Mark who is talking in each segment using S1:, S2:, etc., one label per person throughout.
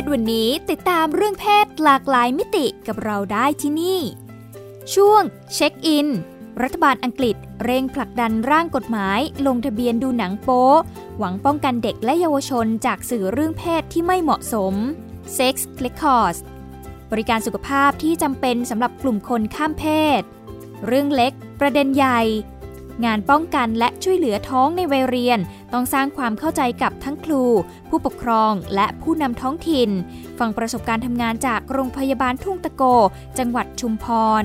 S1: ศวันนี้ติดตามเรื่องเพศหลากหลายมิติกับเราได้ที่นี่ ช่วงเช็คอิน รัฐบาลอังกฤษเร่งผลักดันร่างกฎหมาย ลงทะเบียนดูหนังโป๊หวังป้องกันเด็กและเยาวชนจากสื่อเรื่องเพศที่ไม่เหมาะสม Sex c l i c k o s บริการสุขภาพที่จำเป็นสำหรับกลุ่มคนข้ามเพศ เรื่องเล็ก ประเด็นใหญ่ งานป้องกันและช่วยเหลือท้องในวัยเรียน ต้องสร้างความเข้าใจกับทั้งครู ผู้ปกครองและผู้นำท้องถิ่น ฟังประสบการณ์ทำงานจากโรงพยาบาลทุ่งตะโก จังหวัดชุมพร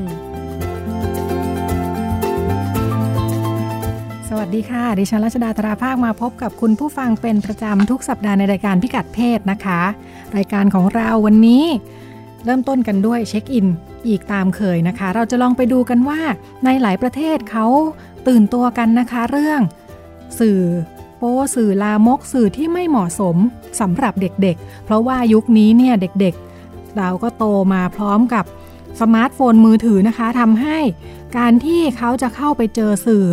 S2: สวัสดีค่ะ ดิฉันรัชดาธราภาคมาพบกับคุณผู้ฟังเป็นประจำทุกสัปดาห์ในรายการพิกัดเพศนะคะ รายการของเราวันนี้ เริ่มต้นกันด้วยเช็คอินอีกตามเคยนะคะ เราจะลองไปดูกันว่าในหลายประเทศเขาตื่นตัวกันนะคะเรื่อง สื่อโป้สื่อลามกสื่อที่ไม่เหมาะสมสำหรับเด็กๆ เพราะว่ายุคนี้เนี่ยเด็กๆ เราก็โตมาพร้อมกับสมาร์ทโฟนมือถือนะคะทำให้การที่เขาจะเข้าไปเจอสื่อ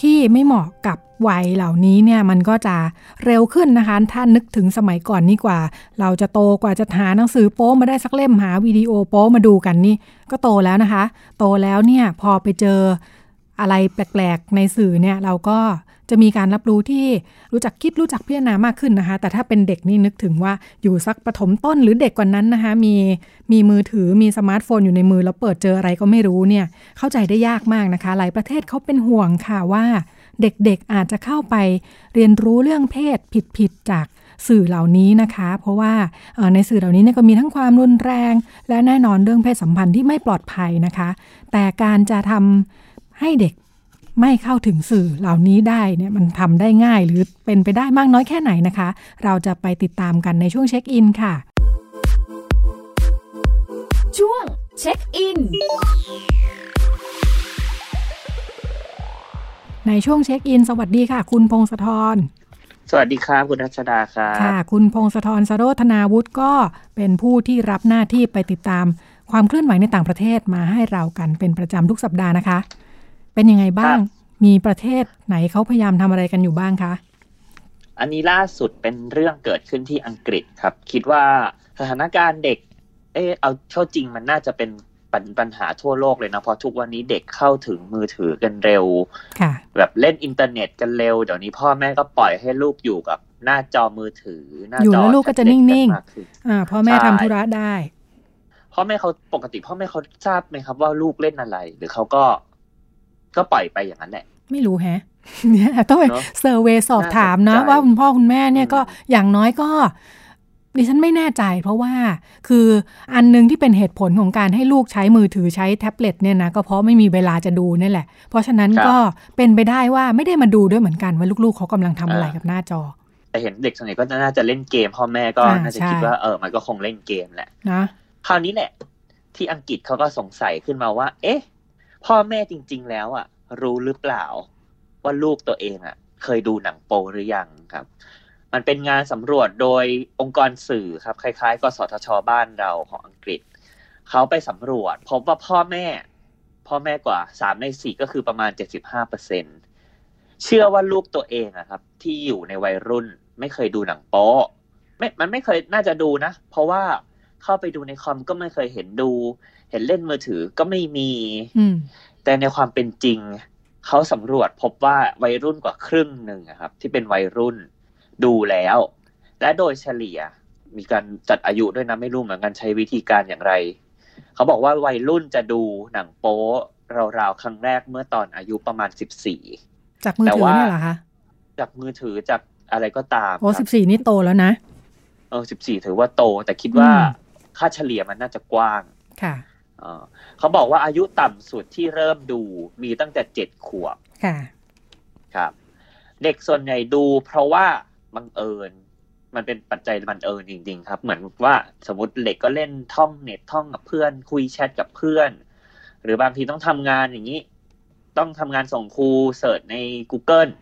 S2: ที่ไม่เหมาะกับ วัยเหล่านี้เนี่ยมันก็จะเร็วขึ้นนะคะ ถ้านึกถึงสมัยก่อนนี่กว่า เราจะโตกว่าจะหาหนังสือโป๊มาได้สักเล่มหาวิดีโอโป๊มาดูกันนี่ ก็โตแล้วนะคะ โตแล้วเนี่ยพอไปเจออะไรแปลกๆในสื่อเนี่ยเราก็จะมีการรับรู้ที่รู้จักคิดรู้จักพิจารณามากขึ้นนะคะ แต่ถ้าเป็นเด็กนี่นึกถึงว่าอยู่สักปฐมต้นหรือเด็กกว่านั้นนะคะ มีมีมือถือมีสมาร์ทโฟนอยู่ในมือแล้วเปิดเจออะไรก็ไม่รู้เนี่ยเข้าใจได้ยากมากนะคะ หลายประเทศเขาเป็นห่วงค่ะว่า เด็กๆอาจจะเข้าไปเรียนรู้เรื่องเพศผิดๆจากสื่อเหล่านี้นะคะ เพราะว่าในสื่อเหล่านี้เนี่ยก็มีทั้งความรุนแรง และแน่นอนเรื่องเพศสัมพันธ์ที่ไม่ปลอดภัยนะคะ แต่การจะทำให้เด็กไม่เข้าถึงสื่อเหล่านี้ได้เนี่ยมันทำได้ง่ายหรือเป็นไปได้มากน้อยแค่ไหนนะคะ เราจะไปติดตามกันในช่วงเช็คอินค่ะ
S1: ช่วงเช็คอิน
S2: ในช่วงเช็คอิน สวัสดีค่ะ คุณพงศธร
S3: สวัสดีครับ คุณรัชดาครับ
S2: ค่ะ คุณพงศธรสโรธนาวุฒิก็เป็นผู้ที่รับหน้าที่ไปติดตาม ความเคลื่อนไหวในต่างประเทศมาให้เรากันเป็นประจำทุกสัปดาห์นะคะ เป็นยังไงบ้าง มีประเทศไหนเขาพยายามทำอะไรกันอยู่บ้างคะ
S3: อันนี้ล่าสุดเป็นเรื่องเกิดขึ้นที่อังกฤษครับ คิดว่าสถานการณ์เด็ก เออเอาเข้าจริงมันน่าจะเป็น ปัญปัญหาทั่วโลกเลยนะเพราะทุกวันนี้เด็กเข้าถึงมือถือกันเร็ว
S2: ค่ะ
S3: แบบเล่นอินเทอร์เน็ตกันเร็ว เดี๋ยวนี้พ่อแม่ก็ปล่อยให้ลูกอยู่กับหน้าจอมือถือ หน้า
S2: จออยู่แล้วลูกก็จะนิ่งๆอ่าพ่อแม่ทำธุระได้
S3: พ่อแม่เขาปกติพ่อแม่เขาทราบไหมครับว่าลูกเล่นอะไร หรือเขาก็ ก็ปล่อยไปอย่างนั้นแหละ
S2: ไม่รู้แฮะเนี่ยต้องไป survey สอบถามนะ ว่าคุณพ่อคุณแม่เนี่ยก็อย่างน้อยก็ ดิฉันไม่แน่ใจ เพราะว่าคืออันนึงที่เป็นเหตุผลของการให้ลูกใช้มือถือใช้แท็บเล็ตเนี่ยนะก็เพราะไม่มีเวลาจะดูนี่แหละ เพราะฉะนั้นก็เป็นไปได้ว่าไม่ได้มาดูด้วยเหมือนกันว่าลูกๆเขากำลังทำอะไรกับหน้าจอ
S3: แต่เห็นเด็กส่วนใหญ่ก็น่าจะเล่นเกมพ่อแม่ก็น่าจะคิดว่าเออมันก็คงเล่นเกมแหละ
S2: นะ
S3: คราวนี้แหละ ที่อังกฤษเขาก็สงสัยขึ้นมาว่า เอ๊ะ พ่อแม่จริง ๆ แล้วอะ รู้หรือเปล่า ว่าลูกตัวเองอะ่ะ เคยดูหนังโปหรือยังครับ มันเป็นงานสำรวจโดยองค์กรสื่อครับ คล้ายๆกสทช บ้านเราของอังกฤษ เขาไปสำรวจ พบว่าพ่อแม่ พ่อแม่กว่าสามในสี่ก็คือประมาณเจ็ดสิบห้าเปอร์เซ็นเชื่อว่าลูกตัวเองอะครับ ที่อยู่ในวัยรุ่นไม่เคยดูหนังโป๊ไม่มันไม่เคยน่าจะดูนะ เพราะว่าเข้าไปดูในคอมก็ไม่เคยเห็นดู เห็นเล่นมือถือก็ไม่มีแต่ในความเป็นจริง เขาสำรวจพบว่าวัยรุ่นกว่าครึ่งหนึ่งครับ ที่เป็นวัยรุ่น ดูแล้ว และโดยเฉลี่ยมีการจัดอายุด้วยนะไม่รู้เหมือนกันใช้วิธีการอย่างไร เขาบอกว่าวัยรุ่นจะดูหนังโป๊ราวๆครั้งแรกเมื่อตอนอายุประมาณสิบสี่
S2: จากมือถือเนี่ยเหรอคะ
S3: จากมือถือจากอะไรก็ตาม
S2: โอ้สิบสี่นี่โตแล้วนะ
S3: เออสิบสี่ถือว่าโต แต่คิดว่าค่าเฉลี่ยมันน่าจะกว้าง
S2: ค่ะ
S3: เขาบอกว่าอายุต่ำสุดที่เริ่มดูมีตั้งแต่เจ็ดขวบ
S2: ค่ะ
S3: ครับ เด็กส่วนใหญ่ดูเพราะว่า บังเอิญ มันเป็นปัจจัยบังเอิญจริง ๆ ครับ เหมือนว่าสมมติเด็กก็เล่นท่องเน็ตท่องกับเพื่อน คุยแชทกับเพื่อน หรือบางทีต้องทำงานอย่างนี้ ต้องทำงานส่งครูเสิร์ชใน Google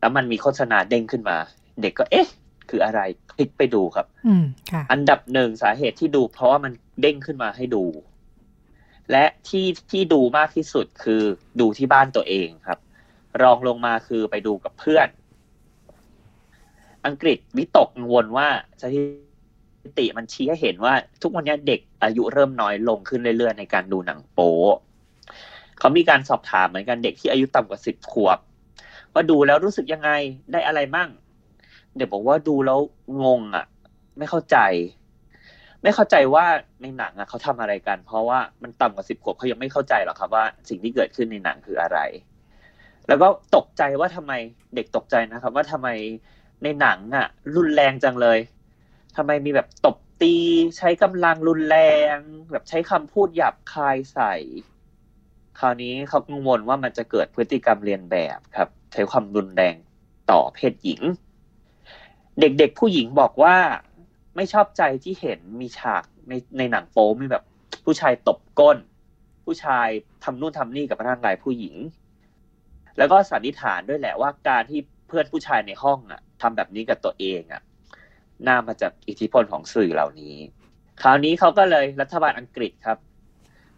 S3: แล้วมันมีโฆษณาเด้งขึ้นมา เด็กก็เอ๊ะ คืออะไรคลิกไปดูครับ
S2: อืมค่ะ
S3: อันดับหนึ่งสาเหตุที่ดู เพราะว่ามันเด้งขึ้นมาให้ดู และที่ที่ดูมากที่สุดคือดูที่บ้านตัวเองครับ รองลงมาคือไปดูกับเพื่อน อังกฤษวิตกกังวลว่าสถิติมันชี้ให้เห็นว่า ทุกวันนี้เด็กอายุเริ่มน้อยลงขึ้นเรื่อยๆในการดูหนังโป๊เขามีการสอบถามเหมือนกันเด็กที่อายุต่ำกว่าสิบขวบ ว่าดูแล้วรู้สึกยังไงได้อะไรมั่ง เด็กบอกว่าดูแล้วงงอะ ไม่เข้าใจ ไม่เข้าใจว่าในหนังอะเขาทำอะไรกัน เพราะว่ามันต่ำกว่าสิบขวบเขายังไม่เข้าใจหรอกครับว่าสิ่งที่เกิดขึ้นในหนังคืออะไร แล้วก็ตกใจว่าทำไมเด็กตกใจนะครับ ว่าทำไม ในหนังอะ รุนแรงจังเลยทำไมมีแบบตบตีใช้กำลังรุนแรง แบบใช้คำพูดหยาบคายใส่ คราวนี้เขากังวลว่ามันจะเกิดพฤติกรรมเรียนแบบครับ ใช้ความรุนแรงต่อเพศหญิง เด็กๆผู้หญิงบอกว่าไม่ชอบใจที่เห็นมีฉากในในหนังโป๊มีแบบผู้ชายตบก้น ผู้ชายทำนู่นทำนี่กับร่างกายผู้หญิง แล้วก็สันนิษฐานด้วยแหละว่าการที่เพื่อนผู้ชายในห้องอะ ทำแบบนี้กับตัวเองอะน่ามาจากอิทธิพลของสื่อเหล่านี้ คราวนี้เขาก็เลยรัฐบาลอังกฤษครับ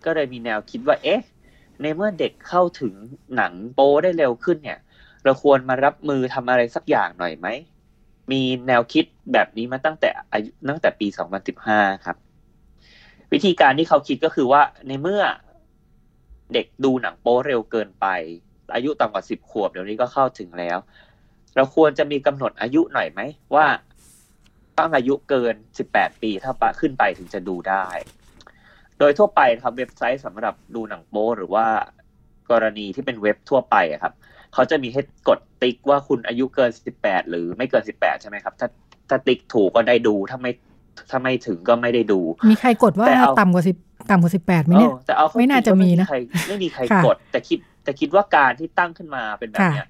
S3: ก็เลยมีแนวคิดว่า เอ๊ะ ในเมื่อเด็กเข้าถึงหนังโป๊ได้เร็วขึ้นเนี่ย เราควรมารับมือทำอะไรสักอย่างหน่อยไหม มีแนวคิดแบบนี้มาตั้งแต่อายุตั้งแต่ปี 2015 ครับ วิธีการที่เขาคิดก็คือว่าในเมื่อเด็กดูหนังโป๊เร็วเกินไป อายุต่ำกว่า 10 ขวบเดี๋ยวนี้ก็เข้าถึงแล้ว เราควรจะมีกำหนดอายุหน่อยไหมว่าต้องอายุเกิน 18 ปีถ้าปะขึ้นไปถึงจะดูได้ โดยทั่วไปครับเว็บไซต์สำหรับดูหนังโป๊หรือว่ากรณีที่เป็นเว็บทั่วไปอะครับ เขาจะมีให้กดติ๊กว่าคุณอายุเกิน 18 หรือไม่เกิน 18 ใช่ไหมครับ ถ้าถ้าติ๊กถูกก็ได้ดูถ้าไม่ถ้าไม่ถึงก็ไม่ได้ดู
S2: มีใครกดว่า
S3: แต่เอา
S2: ต่ำกว่าสิบต่ำกว่าสิบแปดไหมเนี่ย
S3: ออแต่เอาเข้
S2: ไม่น่าจะมีนะ
S3: จริงก็ไใครไม่มีใคร
S2: ค่ะ
S3: กด แต่คิดแต่คิดว่าการที่ตั้งขึ้นมาเป็นแบบ
S2: ค่ะ
S3: เนี้ย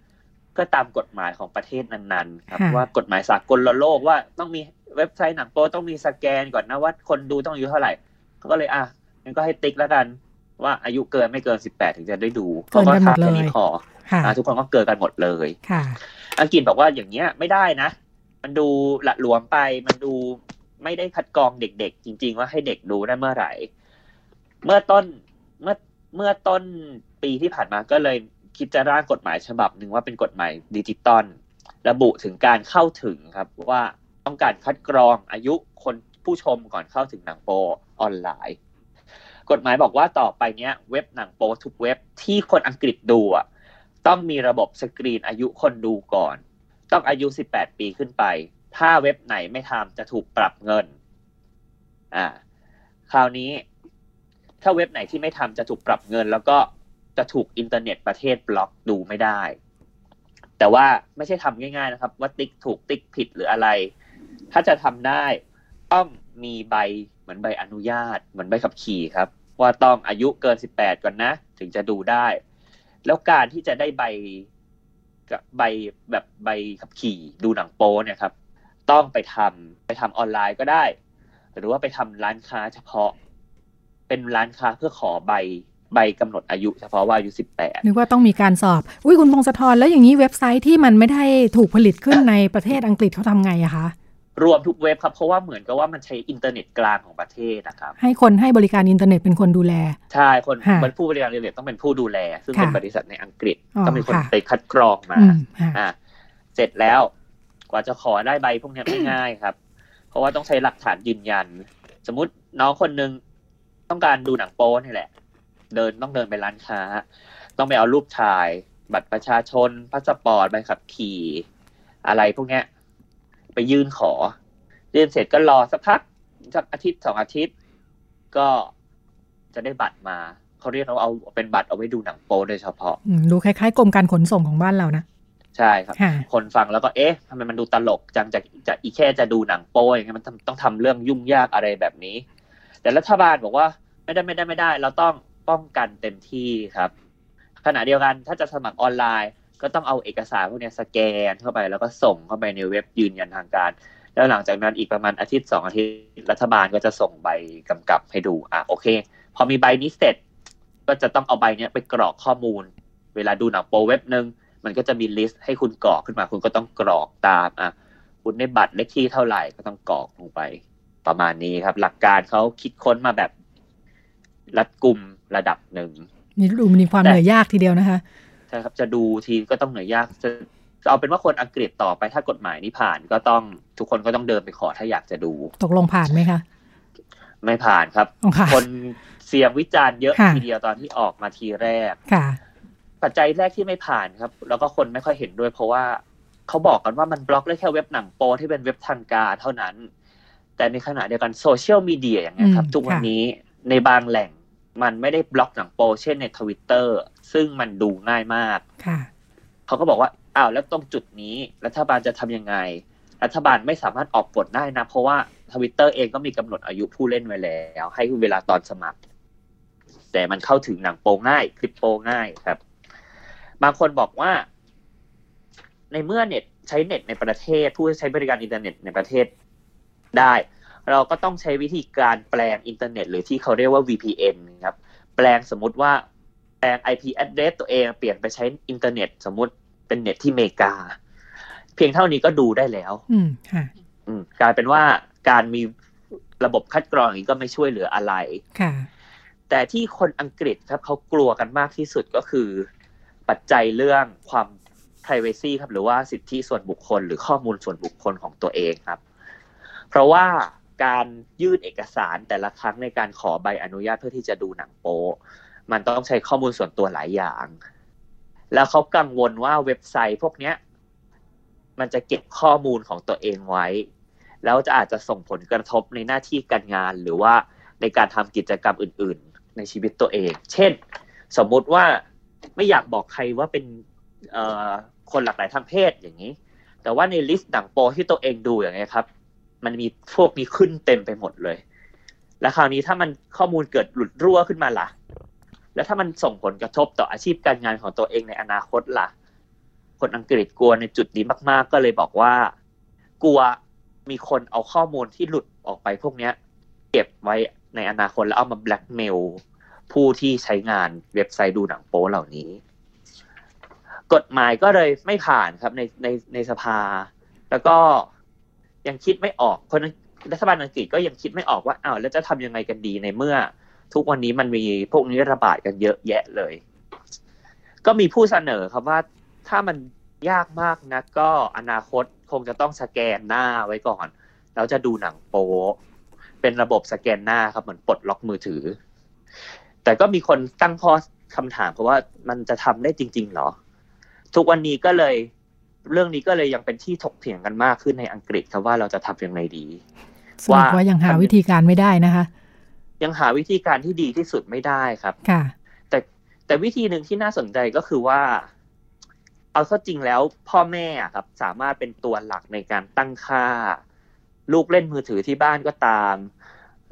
S3: ก็ตามกฎหมายของประเทศนั้นๆครับ
S2: ค่ะ
S3: ว่ากฎหมายสากลโลกว่าต้องมีเว็บไซต์หนังโป๊ต้องมีสแกนก่อนนะว่าคนดูต้องอายุเท่าไหร่เขาก็เลยอะงั้นก็ให้ติ๊กแล้วกัน ว่าอายุเกินไม่เกิน18ถึงจะได้ดู
S2: เกินกันหมดเลย
S3: พราะว่าค่าแค่นี้พอ
S2: ค่ะ
S3: อะทุกคนก็เกินกันหมดเลย
S2: ค่ะ
S3: อังกฤษบอกว่าอย่างเงี้ยไม่ได้นะ มันดูหละหลวมไปมันดูไม่ได้คัดกรองเด็กๆ จริง ๆ ว่าให้เด็กดูได้เมื่อไหร่ เมื่อต้นเมื่อเมื่อต้นปีที่ผ่านมาก็เลย คิดจะร่างกฎหมายฉบับหนึ่งว่าเป็นกฎหมายดิจิตอลระบุถึงการเข้าถึงครับว่าต้องการคัดกรองอายุคนผู้ชมก่อนเข้าถึงหนังโปออนไลน์ กฎหมายบอกว่าต่อไปเนี้ยเว็บหนังโป๊ทุกเว็บที่คนอังกฤษดูอะต้องมีระบบสกรีนอายุคนดูก่อน ต้องอายุ 18 ปีขึ้นไป ถ้าเว็บไหนไม่ทำจะถูกปรับเงิน อ่า คราวนี้ ถ้าเว็บไหนที่ไม่ทำจะถูกปรับเงิน แล้วก็ จะถูกอินเทอร์เน็ตประเทศบล็อกดูไม่ได้ แต่ว่าไม่ใช่ทำง่ายๆนะครับ ว่าติ๊กถูกติ๊กผิดหรืออะไร ถ้าจะทำได้ต้องมีใบเหมือนใบอนุญาต เหมือนใบขับขี่ครับ ว่าต้องอายุเกิน 18 ก่อนนะ ถึงจะดูได้ แล้วการที่จะได้ใบกับใบแบบใบขับขี่ดูหนังโป๊เนี่ยครับ ต้องไปทำไปทำออนไลน์ก็ได้ หรือว่าไปทำร้านค้าเฉพาะ เป็นร้านค้าเพื่อขอใบ ใบกำหนดอายุเฉพาะว่าอายุสิบแปด
S2: นึกว่าต้องมีการสอบ อุ้ยคุณพงศธรแล้วอย่างนี้เว็บไซต์ที่มันไม่ได้ถูกผลิตขึ้นในประเทศอังกฤษเขาทำไงอะคะ
S3: รวมทุกเว็บครับเพราะว่าเหมือนกับว่ามันใช้อินเทอร์เน็ตกลางของประเทศนะครับ
S2: ให้คนให้บริการอินเทอร์เน็ตเป็นคนดูแล
S3: ใช่คน
S2: ค่ะ
S3: บริผู้บริการอินเทอร์เน็ตต้องเป็นผู้ดูแล ซึ่ง
S2: ค่ะ
S3: เป็นบริษัทในอังกฤษ
S2: อ๋อ
S3: ต้องเป็นคน
S2: ค่ะ
S3: ไปคัดกรองมา
S2: อืมค่ะ
S3: อ่าเสร็จแล้วกว่าจะขอได้ใบพวกเนี้ยไม่ง่ายครับ เพราะว่าต้องใช้หลักฐานยืนยัน สมมติน้องคนหนึ่งต้องการดูหนังโป๊นี่แหละ เดินต้องเดินไปร้านค้า ต้องไปเอารูปถ่าย บัตรประชาชนพาสปอร์ตใบขับขี่ อะไรพวกเนี้ย ไปยื่นขอ ยื่นเสร็จก็รอสักพักสักอาทิตย์สองอาทิตย์ ก็จะได้บัตรมาเขาเรียกเราเอาเป็นบัตรเอาไว้ดูหนังโป๊โดยเฉพาะ
S2: อืมดูคล้ายๆกรมการขนส่งของบ้านเรานะ
S3: ใช่ครับ
S2: ค่ะ
S3: คนฟังแล้วก็เอ๊ะทำไมมันดูตลกจังจะจะอีแค่จะดูหนังโป๊อย่างเงี้ยมันต้องต้องทำเรื่องยุ่งยากอะไรแบบนี้ แต่รัฐบาลบอกว่า ไม่ได้ไม่ได้ไม่ได้ เราต้อง ป้องกันเต็มที่ครับ ขณะเดียวกันถ้าจะสมัครออนไลน์ ก็ต้องเอาเอกสารพวกนี้สแกนเข้าไปแล้วก็ส่งเข้าไปในเว็บยืนยันทางการ แล้วหลังจากนั้นอีกประมาณอาทิตย์สองอาทิตย์รัฐบาลก็จะส่งใบกำกับให้ดูอะโอเค พอมีใบนี้เสร็จ ก็จะต้องเอาใบนี้ไปกรอกข้อมูล เวลาดูหนังโปเว็บหนึ่งมันก็จะมีลิสต์ให้คุณกรอกขึ้นมาคุณก็ต้องกรอกตามอะคุณได้บัตรเลขที่เท่าไหร่ก็ต้องกรอกลงไป ประมาณนี้ครับ หลักการเขาคิดค้นมาแบบรัดกลุ่ม ระดับหนึ่ง
S2: นี่ดูมีความเหนื่อยยากทีเดียวนะคะ
S3: ใช่ครับจะดูทีก็ต้องเหนื่อยยากจะจะเอาเป็นว่าคนอังกฤษต่อไปถ้ากฎหมายนี้ผ่านก็ต้องทุกคนก็ต้องเดินไปขอถ้าอยากจะดู
S2: ตกลงผ่านไหมคะ
S3: ไม่ผ่านครับ
S2: อ๋อค่ะ
S3: คนเสียงวิจารณ์เยอะ
S2: ค่ะ
S3: ทีเดียวตอนที่ออกมาทีแรก
S2: ค่ะ
S3: ปัจจัยแรกที่ไม่ผ่านครับ แล้วก็คนไม่ค่อยเห็นด้วยเพราะว่าเขาบอกกันว่ามันบล็อกได้แค่เว็บหนังโป๊ที่เป็นเว็บทางการเท่านั้น แต่ในขณะเดียวกันโซเชียลมีเดียอย่างเงี้ยครับ
S2: อืม
S3: ทุกวัน
S2: ค่ะ
S3: นี้ในบางแหล่ง มันไม่ได้บล็อกหนังโป๊เช่นในทวิตเตอร์ซึ่งมันดูง่ายมาก
S2: ค่ะ
S3: เขาก็บอกว่าอ้าวแล้วตรงจุดนี้รัฐบาลจะทำยังไง รัฐบาลไม่สามารถออกกฎได้นะ เพราะว่าทวิตเตอร์เองก็มีกำหนดอายุผู้เล่นไว้แล้วให้เวลาตอนสมัคร แต่มันเข้าถึงหนังโป๊ง่าย คลิปโป๊ง่ายครับ บางคนบอกว่า ในเมื่อเน็ตใช้เน็ตในประเทศ ผู้ใช้บริการอินเทอร์เน็ตในประเทศได้ เราก็ต้องใช้วิธีการแปลงอินเทอร์เน็ต หรือที่เขาเรียกว่า VPN ครับ แปลงสมมุติว่าแปลง IP address ตัวเองเปลี่ยนไปใช้อินเทอร์เน็ต สมมุติเป็นเน็ตที่อเมริกา เพียงเท่านี้ก็ดูได้แล้ว
S2: อืมค่ะ
S3: อืมกลายเป็นว่าการมีระบบคัดกรองอย่างนี้ก็ไม่ช่วยเหลืออะไร
S2: ค่ะ
S3: แต่ที่คนอังกฤษครับเขากลัวกันมากที่สุดก็คือ ปัจจัยเรื่องความ privacy ครับหรือว่าสิทธิส่วนบุคคล หรือข้อมูลส่วนบุคคลของตัวเองครับ เพราะว่า การยื่นเอกสารแต่ละครั้งในการขอใบอนุญาตเพื่อที่จะดูหนังโป๊มันต้องใช้ข้อมูลส่วนตัวหลายอย่าง แล้วเขากังวลว่าเว็บไซต์พวกเนี้ย มันจะเก็บข้อมูลของตัวเองไว้ แล้วจะอาจจะส่งผลกระทบในหน้าที่การงานหรือว่าในการทำกิจกรรมอื่น ๆ ในชีวิตตัวเอง เช่น สมมติว่าไม่อยากบอกใครว่าเป็นคนหลากหลายทางเพศอย่างนี้ แต่ว่าในลิสต์หนังโปที่ตัวเองดูอย่างเงี้ยครับ มันมีพวกนี้ขึ้นเต็มไปหมดเลย แล้วคราวนี้ถ้ามันข้อมูลเกิดหลุดรั่วขึ้นมาล่ะ แล้วถ้ามันส่งผลกระทบต่ออาชีพการงานของตัวเองในอนาคตล่ะ คนอังกฤษกลัวในจุดนี้มาก ๆ ก็เลยบอกว่า กลัวมีคนเอาข้อมูลที่หลุดออกไปพวกเนี้ย เก็บไว้ในอนาคตแล้วเอามาแบล็กเมลผู้ที่ใช้งานเว็บไซต์ดูหนังโป๊เหล่านี้ กฎหมายก็เลยไม่ผ่านครับในในในสภา แล้วก็ ยังคิดไม่ออกคนรัฐบาลอังกฤษก็ยังคิดไม่ออกว่าอ้าวแล้วจะทำยังไงกันดีในเมื่อ ทุกวันนี้มันมีพวกนี้ระบาดกันเยอะแยะเลย ก็มีผู้เสนอครับว่าถ้ามันยากมากนะก็อนาคตคงจะต้องสแกนหน้าไว้ก่อนแล้วจะดูหนังโป๊เป็นระบบสแกนหน้าครับเหมือนปลดล็อกมือถือ แต่ก็มีคนตั้งข้อคำถามเพราะว่ามันจะทำได้จริง ๆ หรอ ทุกวันนี้ก็เลย เรื่องนี้ก็เลยยังเป็นที่ถกเถียงกันมากขึ้นในอังกฤษครับว่าเราจะทำยังไงดี
S2: สรุปว่ายังหาวิธีการไม่ได้นะคะ
S3: ยังหาวิธีการที่ดีที่สุดไม่ได้ครับ
S2: ค่ะ
S3: แต่แต่วิธีหนึ่งที่น่าสนใจก็คือว่า เอาเข้าจริงแล้วพ่อแม่อะครับ สามารถเป็นตัวหลักในการตั้งค่า ลูกเล่นมือถือที่บ้านก็ตาม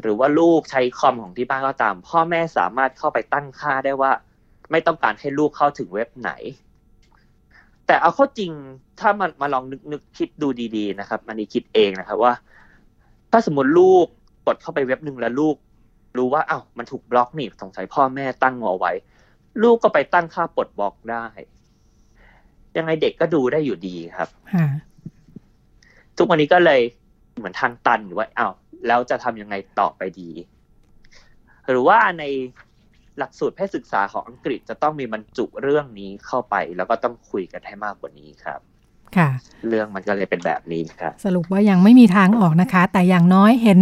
S3: หรือว่าลูกใช้คอมของที่บ้านก็ตาม พ่อแม่สามารถเข้าไปตั้งค่าได้ว่า ไม่ต้องการให้ลูกเข้าถึงเว็บไหน แต่เอาเข้าจริงถ้ามันมาลองนึกนึกคิดดูดีๆนะครับอันนี้คิดเองนะครับว่า ถ้าสมมติลูกกดเข้าไปเว็บหนึ่งแล้วลูก รู้ว่าอ้าวมันถูกบล็อกนี่สงสัยพ่อแม่ตั้งเอาไว้ ลูกก็ไปตั้งค่าปลดบล็อกได้ ยังไงเด็กก็ดูได้อยู่ดีครับ
S2: ค่ะ
S3: ทุกวันนี้ก็เลยเหมือนทางตันอยู่ว่าอ้าวแล้วจะทำยังไงต่อไปดี หรือว่าใน หลักสูตรเพศศึกษาของอังกฤษจะต้องมีบรรจุเรื่องนี้เข้าไป แล้วก็ต้องคุยกันให้มากกว่านี้ครับ
S2: ค่ะ
S3: เรื่องมันก็เลยเป็นแบบนี้ครับ
S2: สรุปว่ายังไม่มีทางออกนะคะ แต่อย่างน้อยเห็น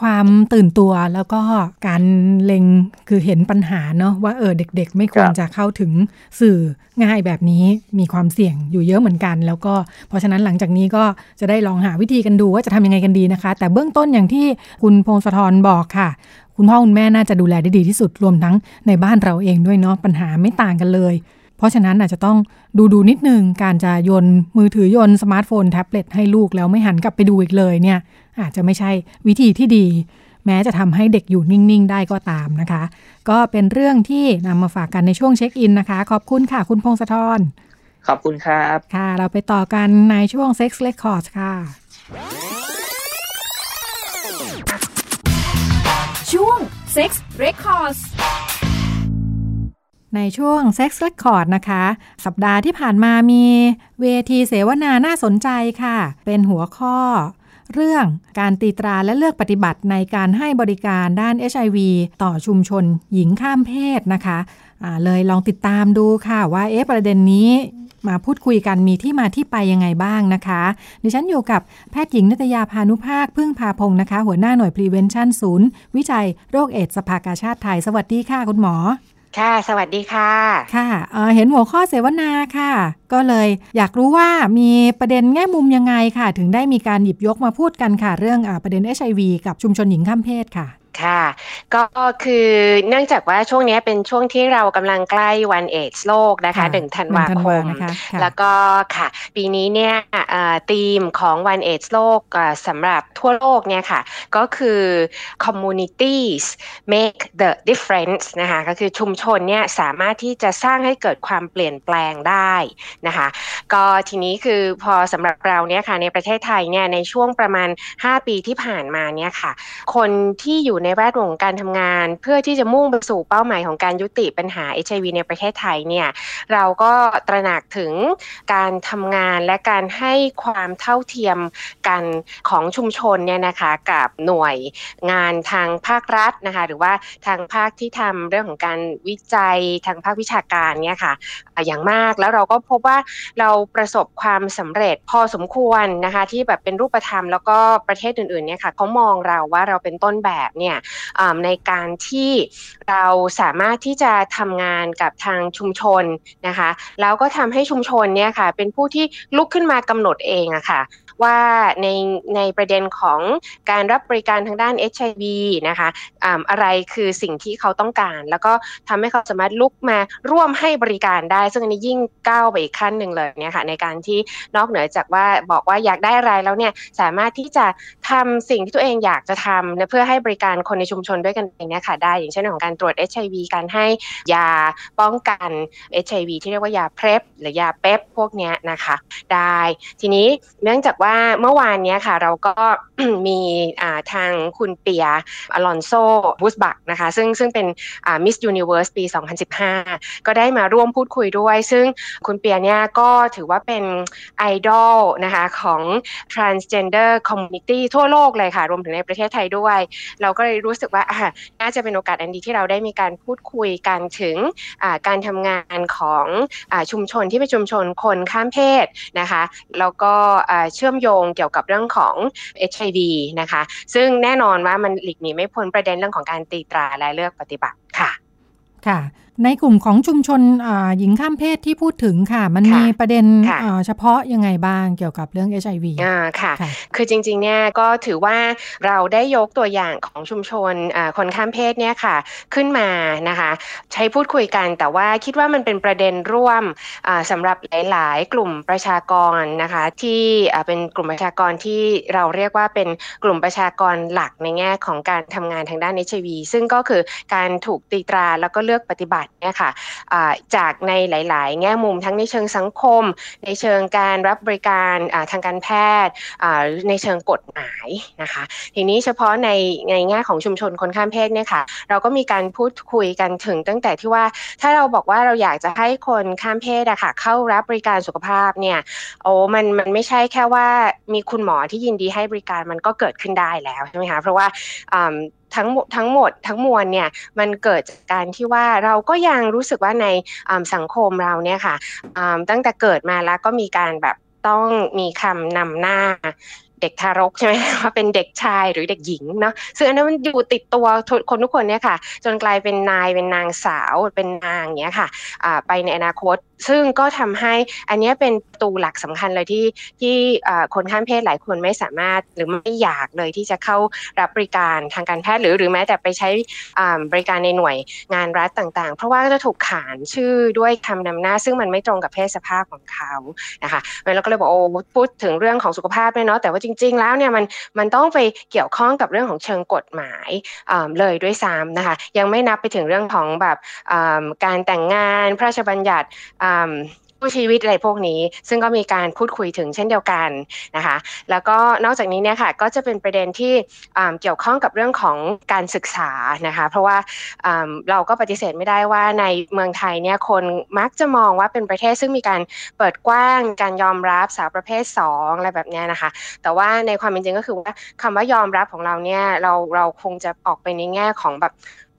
S2: ความตื่นตัวแล้วก็การเล็งคือเห็นปัญหาเนาะว่าเออเด็ก ๆ ไม่ควร
S3: ครับ
S2: จะเข้าถึงสื่อง่ายแบบนี้มีความเสี่ยงอยู่เยอะเหมือนกัน แล้วก็เพราะฉะนั้นหลังจากนี้ก็จะได้ลองหาวิธีกันดูว่าจะทำยังไงกันดีนะคะ แต่เบื้องต้นอย่างที่คุณพงศธรบอกค่ะคุณพ่อคุณแม่น่าจะดูแลได้ดีที่สุดรวมทั้งในบ้านเราเองด้วยเนาะปัญหาไม่ต่างกันเลย เพราะฉะนั้นอาจจะต้องดูดูนิดนึง การจะโยนมือถือโยนสมาร์ทโฟนแท็บเล็ตให้ลูกแล้วไม่หันกลับไปดูอีกเลยเนี่ย อาจจะไม่ใช่วิธีที่ดี แม้จะทำให้เด็กอยู่นิ่ง ๆ ได้ก็ตามนะคะ ก็เป็นเรื่องที่นำมาฝากกันในช่วงเช็คอินนะคะ ขอบคุณค่ะ คุณพงศธร
S3: ขอบคุณครับ
S2: ค่ะ เราไปต่อกันในช่วง Sex Records ค่ะ
S1: ช่วง Sex Records
S2: ในช่วง Sex Record นะคะ สัปดาห์ที่ผ่านมามีเวทีเสวนาน่าสนใจค่ะ เป็นหัวข้อ เรื่องการตีตราและเลือกปฏิบัติในการให้บริการด้าน HIV ต่อชุมชนหญิงข้ามเพศนะคะะเลยลองติดตามดูค่ะว่าเอ๊ะประเด็นนี้มาพูดคุยกันมีที่มาที่ไปยังไงบ้างนะคะ ดิฉันอยู่กับแพทย์หญิงนัตยาพานุภาค พึ่งพาพงศ์นะคะ หัวหน้าหน่วย Prevention ศูนย์ วิจัยโรคเอดส์สภากาชาติไทย สวัสดีค่ะคุณหมอ
S4: ค่ะ สวัสดีค่ะ
S2: ค่ะเเห็นหัวข้อเสวนาค่ะ ก็เลยอยากรู้ว่ามีประเด็นแง่มุมยังไงค่ะ ถึงได้มีการหยิบยกมาพูดกันค่ะ เรื่องอประเด็น HIV กับชุมชนหญิงข้ามเพศค่ะ
S4: ค่ะ ก็คือเนื่องจากว่าช่วงนี้เป็นช่วงที่เรากำลังใกล้วันเอชโลกนะคะหนึ่งธันวาคม แล้วก็ค่ะ ปีนี้เนี่ยธีมของวันเอชโลกสำหรับทั่วโลกเนี่ยค่ะ ก็คือ communities make the difference นะคะก็คือชุมชนเนี่ยสามารถที่จะสร้างให้เกิดความเปลี่ยนแปลงได้นะคะก็ทีนี้คือพอสำหรับเราเนี่ยค่ะในประเทศไทยเนี่ยในช่วงประมาณ 5 ปีที่ผ่านมาเนี่ยค่ะ คนที่อยู่ในแวดวงการทำงาน เพื่อที่จะมุ่งไปสู่เป้าหมายของการยุติปัญหา HIV ในประเทศไทยเนี่ยเราก็ตระหนักถึงการทำงานและการให้ความเท่าเทียมกันของชุมชนเนี่ยนะคะกับหน่วยงานทางภาครัฐนะคะหรือว่าทางภาคที่ทำเรื่องของการวิจัยทางภาควิชาการเนี่ยค่ะอย่างมากแล้วเราก็พบว่าเราประสบความสำเร็จพอสมควรนะคะที่แบบเป็นรูปธรรมแล้วก็ประเทศอื่นๆเนี่ยค่ะเขามองเราว่าเราเป็นต้นแบบเนี่ยในการที่เราสามารถที่จะทำงานกับทางชุมชนนะคะ แล้วก็ทำให้ชุมชนเนี่ยค่ะเป็นผู้ที่ลุกขึ้นมากำหนดเองอะค่ะ ว่าในในประเด็นของการรับบริการทางด้าน HIV นะคะอะไรคือสิ่งที่เขาต้องการ แล้วก็ทำให้เขาสามารถลุกมาร่วมให้บริการได้ ซึ่งอันนี้ยิ่งก้าวไปอีกขั้นหนึ่งเลยเนี่ยค่ะในการที่นอกเหนือจากว่าบอกว่าอยากได้อะไรแล้วเนี่ยสามารถที่จะทำสิ่งที่ตัวเองอยากจะทำเพื่อให้บริการคนในชุมชนด้วยกันเองเนี่ยค่ะได้ อย่างเช่นของการตรวจ HIV การให้ยาป้องกัน HIV ที่เรียกว่ายา PrEP หรือยา PEP พวกนี้นะคะ ได้ ทีนี้เนื่องจากว่าว่าเมื่อวานนี้ค่ะ เราก็มีทางคุณเปียอลอนโซเวิร์ตซบัคนะคะ ซึ่งซึ่งเป็น Miss Universe ปี 2015 ก็ได้มาร่วมพูดคุยด้วย ซึ่งคุณเปียเนี่ยก็ถือว่าเป็นไอดอลนะคะของ transgender community ทั่วโลกเลยค่ะ รวมถึงในประเทศไทยด้วย เราก็เลยรู้สึกว่าน่าจะเป็นโอกาสอันดีที่เราได้มีการพูดคุยกันถึงการทำงานของอชุมชนที่เป็นชุมชนคนข้ามเพศนะคะ แล้วก็เชื่อมโยงเกี่ยวกับเรื่องของ HIV นะคะ ซึ่งแน่นอนว่ามันหลีกหนีไม่พ้นประเด็นเรื่องของการตีตราและเลือกปฏิบัติค่ะ
S2: ค่ะ ในกลุ่มของชุมชนหญิงข้ามเพศที่พูดถึงค่ะ มันมีประเด็นเฉพาะยังไงบ้างเกี่ยวกับเรื่อง HIV
S4: อ่าค่ะ คือจริงๆเนี่ยก็ถือว่าเราได้ยกตัวอย่างของชุมชนคนข้ามเพศเนี่ยค่ะขึ้นมานะคะ ใช้พูดคุยกันแต่ว่าคิดว่ามันเป็นประเด็นร่วมสำหรับหลาย ๆ กลุ่มประชากรนะคะที่เป็นกลุ่มประชากรที่เราเรียกว่าเป็นกลุ่มประชากรหลักในแง่ของการทำงานทางด้าน HIV ซึ่งก็คือการถูกตีตราแล้วก็เลือกปฏิบัติเนี่ยค่ะจากในหลาย ๆ แง่มุมทั้งในเชิงสังคม ในเชิงการรับบริการทางการแพทย์ในเชิงกฎหมายนะคะทีนี้เฉพาะในในแง่ของชุมชนคนข้ามเพศเนี่ยค่ะเราก็มีการพูดคุยกันถึงตั้งแต่ที่ว่าถ้าเราบอกว่าเราอยากจะให้คนข้ามเพศอะค่ะเข้ารับบริการสุขภาพเนี่ยโอ้มันมันไม่ใช่แค่ว่ามีคุณหมอที่ยินดีให้บริการมันก็เกิดขึ้นได้แล้วใช่ไหมคะเพราะว่า ทั้งทั้งหมดทั้งมวลเนี่ยมันเกิดจากการที่ว่าเราก็ยังรู้สึกว่าในสังคมเราเนี่ยค่ะตั้งแต่เกิดมาแล้วก็มีการแบบต้องมีคำนำหน้า เด็กทารกใช่ไหมว่าเป็นเด็กชายหรือเด็กหญิงเนาะซึ่งอันนั้นมันอยู่ติดตัวคนทุกคนเนี่ยค่ะ จนกลายเป็นนายเป็นนางสาวเป็นนางเนี้ยค่ะไปในอนาคต ซึ่งก็ทำให้อันนี้เป็นตูหลักสำคัญเลยที่ที่คนข้ามเพศหลายคนไม่สามารถหรือไม่อยากเลยที่จะเข้ารับบริการทางการแพทย์หรือหรือแม้แต่ไปใช้บริการในหน่วยงานรัฐต่างๆ เพราะว่าจะถูกขานชื่อด้วยคำนำหน้า ซึ่งมันไม่ตรงกับเพศสภาพของเขานะคะแล้วก็เลยบอกโอ้พูดถึงเรื่องของสุขภาพด้วยเนาะแต่ว่าจริง ๆ แล้วเนี่ยมันมันต้องไปเกี่ยวข้องกับเรื่องของเชิงกฎหมายเลยด้วยซ้ำนะคะ ยังไม่นับไปถึงเรื่องของแบบการแต่งงานพระราชบัญญัติ ผู้ชีวิตอะไรพวกนี้ ซึ่งก็มีการพูดคุยถึงเช่นเดียวกันนะคะ แล้วก็นอกจากนี้เนี่ยค่ะก็จะเป็นประเด็นที่เกี่ยวข้องกับเรื่องของการศึกษานะคะ เพราะว่าเราก็ปฏิเสธไม่ได้ว่าในเมืองไทยเนี่ยคนมักจะมองว่าเป็นประเทศซึ่งมีการเปิดกว้างการยอมรับสาวประเภท2อะไรแบบนี้นะคะ แต่ว่าในความเป็นจริงก็คือว่าคำว่ายอมรับของเราเนี่ยเราเราคงจะออกไปในแง่ของแบบ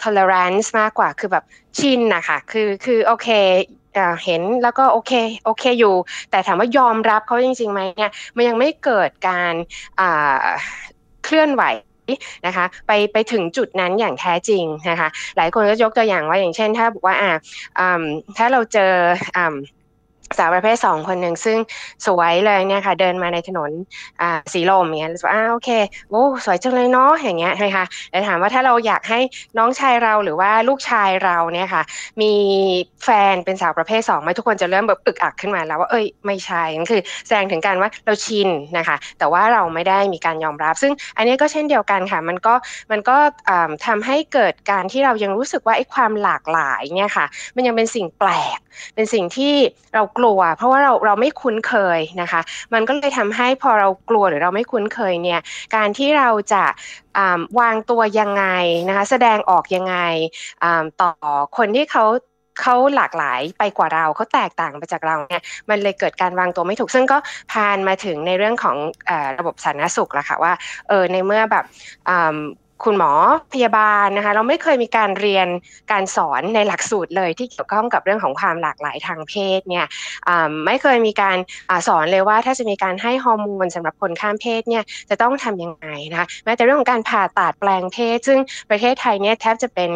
S4: tolerance มากกว่าคือแบบชินนะคะคือคือโอเค เห็นแล้วก็โอเคโอเคอยู่ แต่ถามว่ายอมรับเขาจริงๆไหมเนี่ยมันยังไม่เกิดการเคลื่อนไหวนะคะไปไปถึงจุดนั้นอย่างแท้จริงนะคะหลายคนก็ยกตัวอย่างว่าอย่างเช่น ถ้าบอกว่าอ่าถ้าเราเจออ่า สาวประเภทสองคนหนึ่งซึ่งสวยเลยเนี่ยค่ะ เดินมาในถนนสีลมอย่างเงี้ยเราบอกอ่าโอเคโอ้สวยจังเลยเนาะอย่างเงี้ยใช่ไหมคะแต่ถามว่าถ้าเราอยากให้น้องชายเราหรือว่าลูกชายเราเนี่ยค่ะ มีแฟนเป็นสาวประเภทสองไหมทุกคนจะเริ่มแบบอึกอักขึ้นมาแล้วว่าเอ้ยไม่ใช่นั่นคือแสดงถึงการว่าเราชินนะคะ แต่ว่าเราไม่ได้มีการยอมรับ ซึ่งอันนี้ก็เช่นเดียวกันค่ะ มันก็มันก็ทำให้เกิดการที่เรายังรู้สึกว่าไอ้ความหลากหลายเนี่ยค่ะ มันยังเป็นสิ่งแปลก เป็นสิ่งที่เรากลัว เพราะว่าเราเราไม่คุ้นเคยนะคะ มันก็เลยทำให้พอเรากลัวหรือเราไม่คุ้นเคยเนี่ยการที่เราจะวางตัวยังไงนะคะแสดงออกยังไงต่อคนที่เขาเขาหลากหลายไปกว่าเราเขาแตกต่างไปจากเราเนี่ยมันเลยเกิดการวางตัวไม่ถูก ซึ่งก็พานมาถึงในเรื่องของอระบบสาธารณสุขละค่ะว่าเออในเมื่อแบบ คุณหมอพยาบาลนะคะเราไม่เคยมีการเรียนการสอนในหลักสูตรเลยที่เกี่ยวข้องกับเรื่องของความหลากหลายทางเพศเนี่ยไม่เคยมีการอสอนเลยว่าถ้าจะมีการให้ฮอร์โมนสำหรับคนข้ามเพศเนี่ยจะต้องทํำยังไงนะคะแม้แต่เรื่องของการผ่าตัดแปลงเพศ ซึ่งประเทศไทยเนี่ยแทบจะเป็น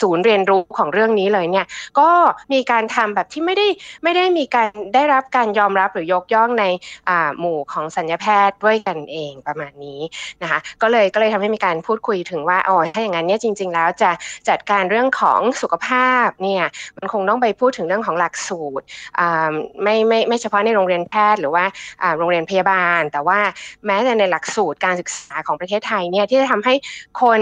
S4: ศูนย์เรียนรู้ของเรื่องนี้เลยเนี่ยก็มีการทำแบบที่ไม่ได้ไม่ได้มีการได้รับการยอมรับหรือยกย่องในหมู่ของสัญญาแพทย์ด้วยกันเองประมาณนี้นะคะก็เลยก็เลยทำให้มีการพูดคุยถึงว่าอ๋อถ้าอย่างนั้นเนี่ยจริง ๆ แล้วจะจัดการเรื่องของสุขภาพเนี่ยมันคงต้องไปพูดถึงเรื่องของหลักสูตรไม่ไม่ไม่เฉพาะในโรงเรียนแพทย์หรือว่าโรงเรียนพยาบาล แต่ว่าแม้แต่ในหลักสูตรการศึกษาของประเทศไทยเนี่ยที่จะทำให้คน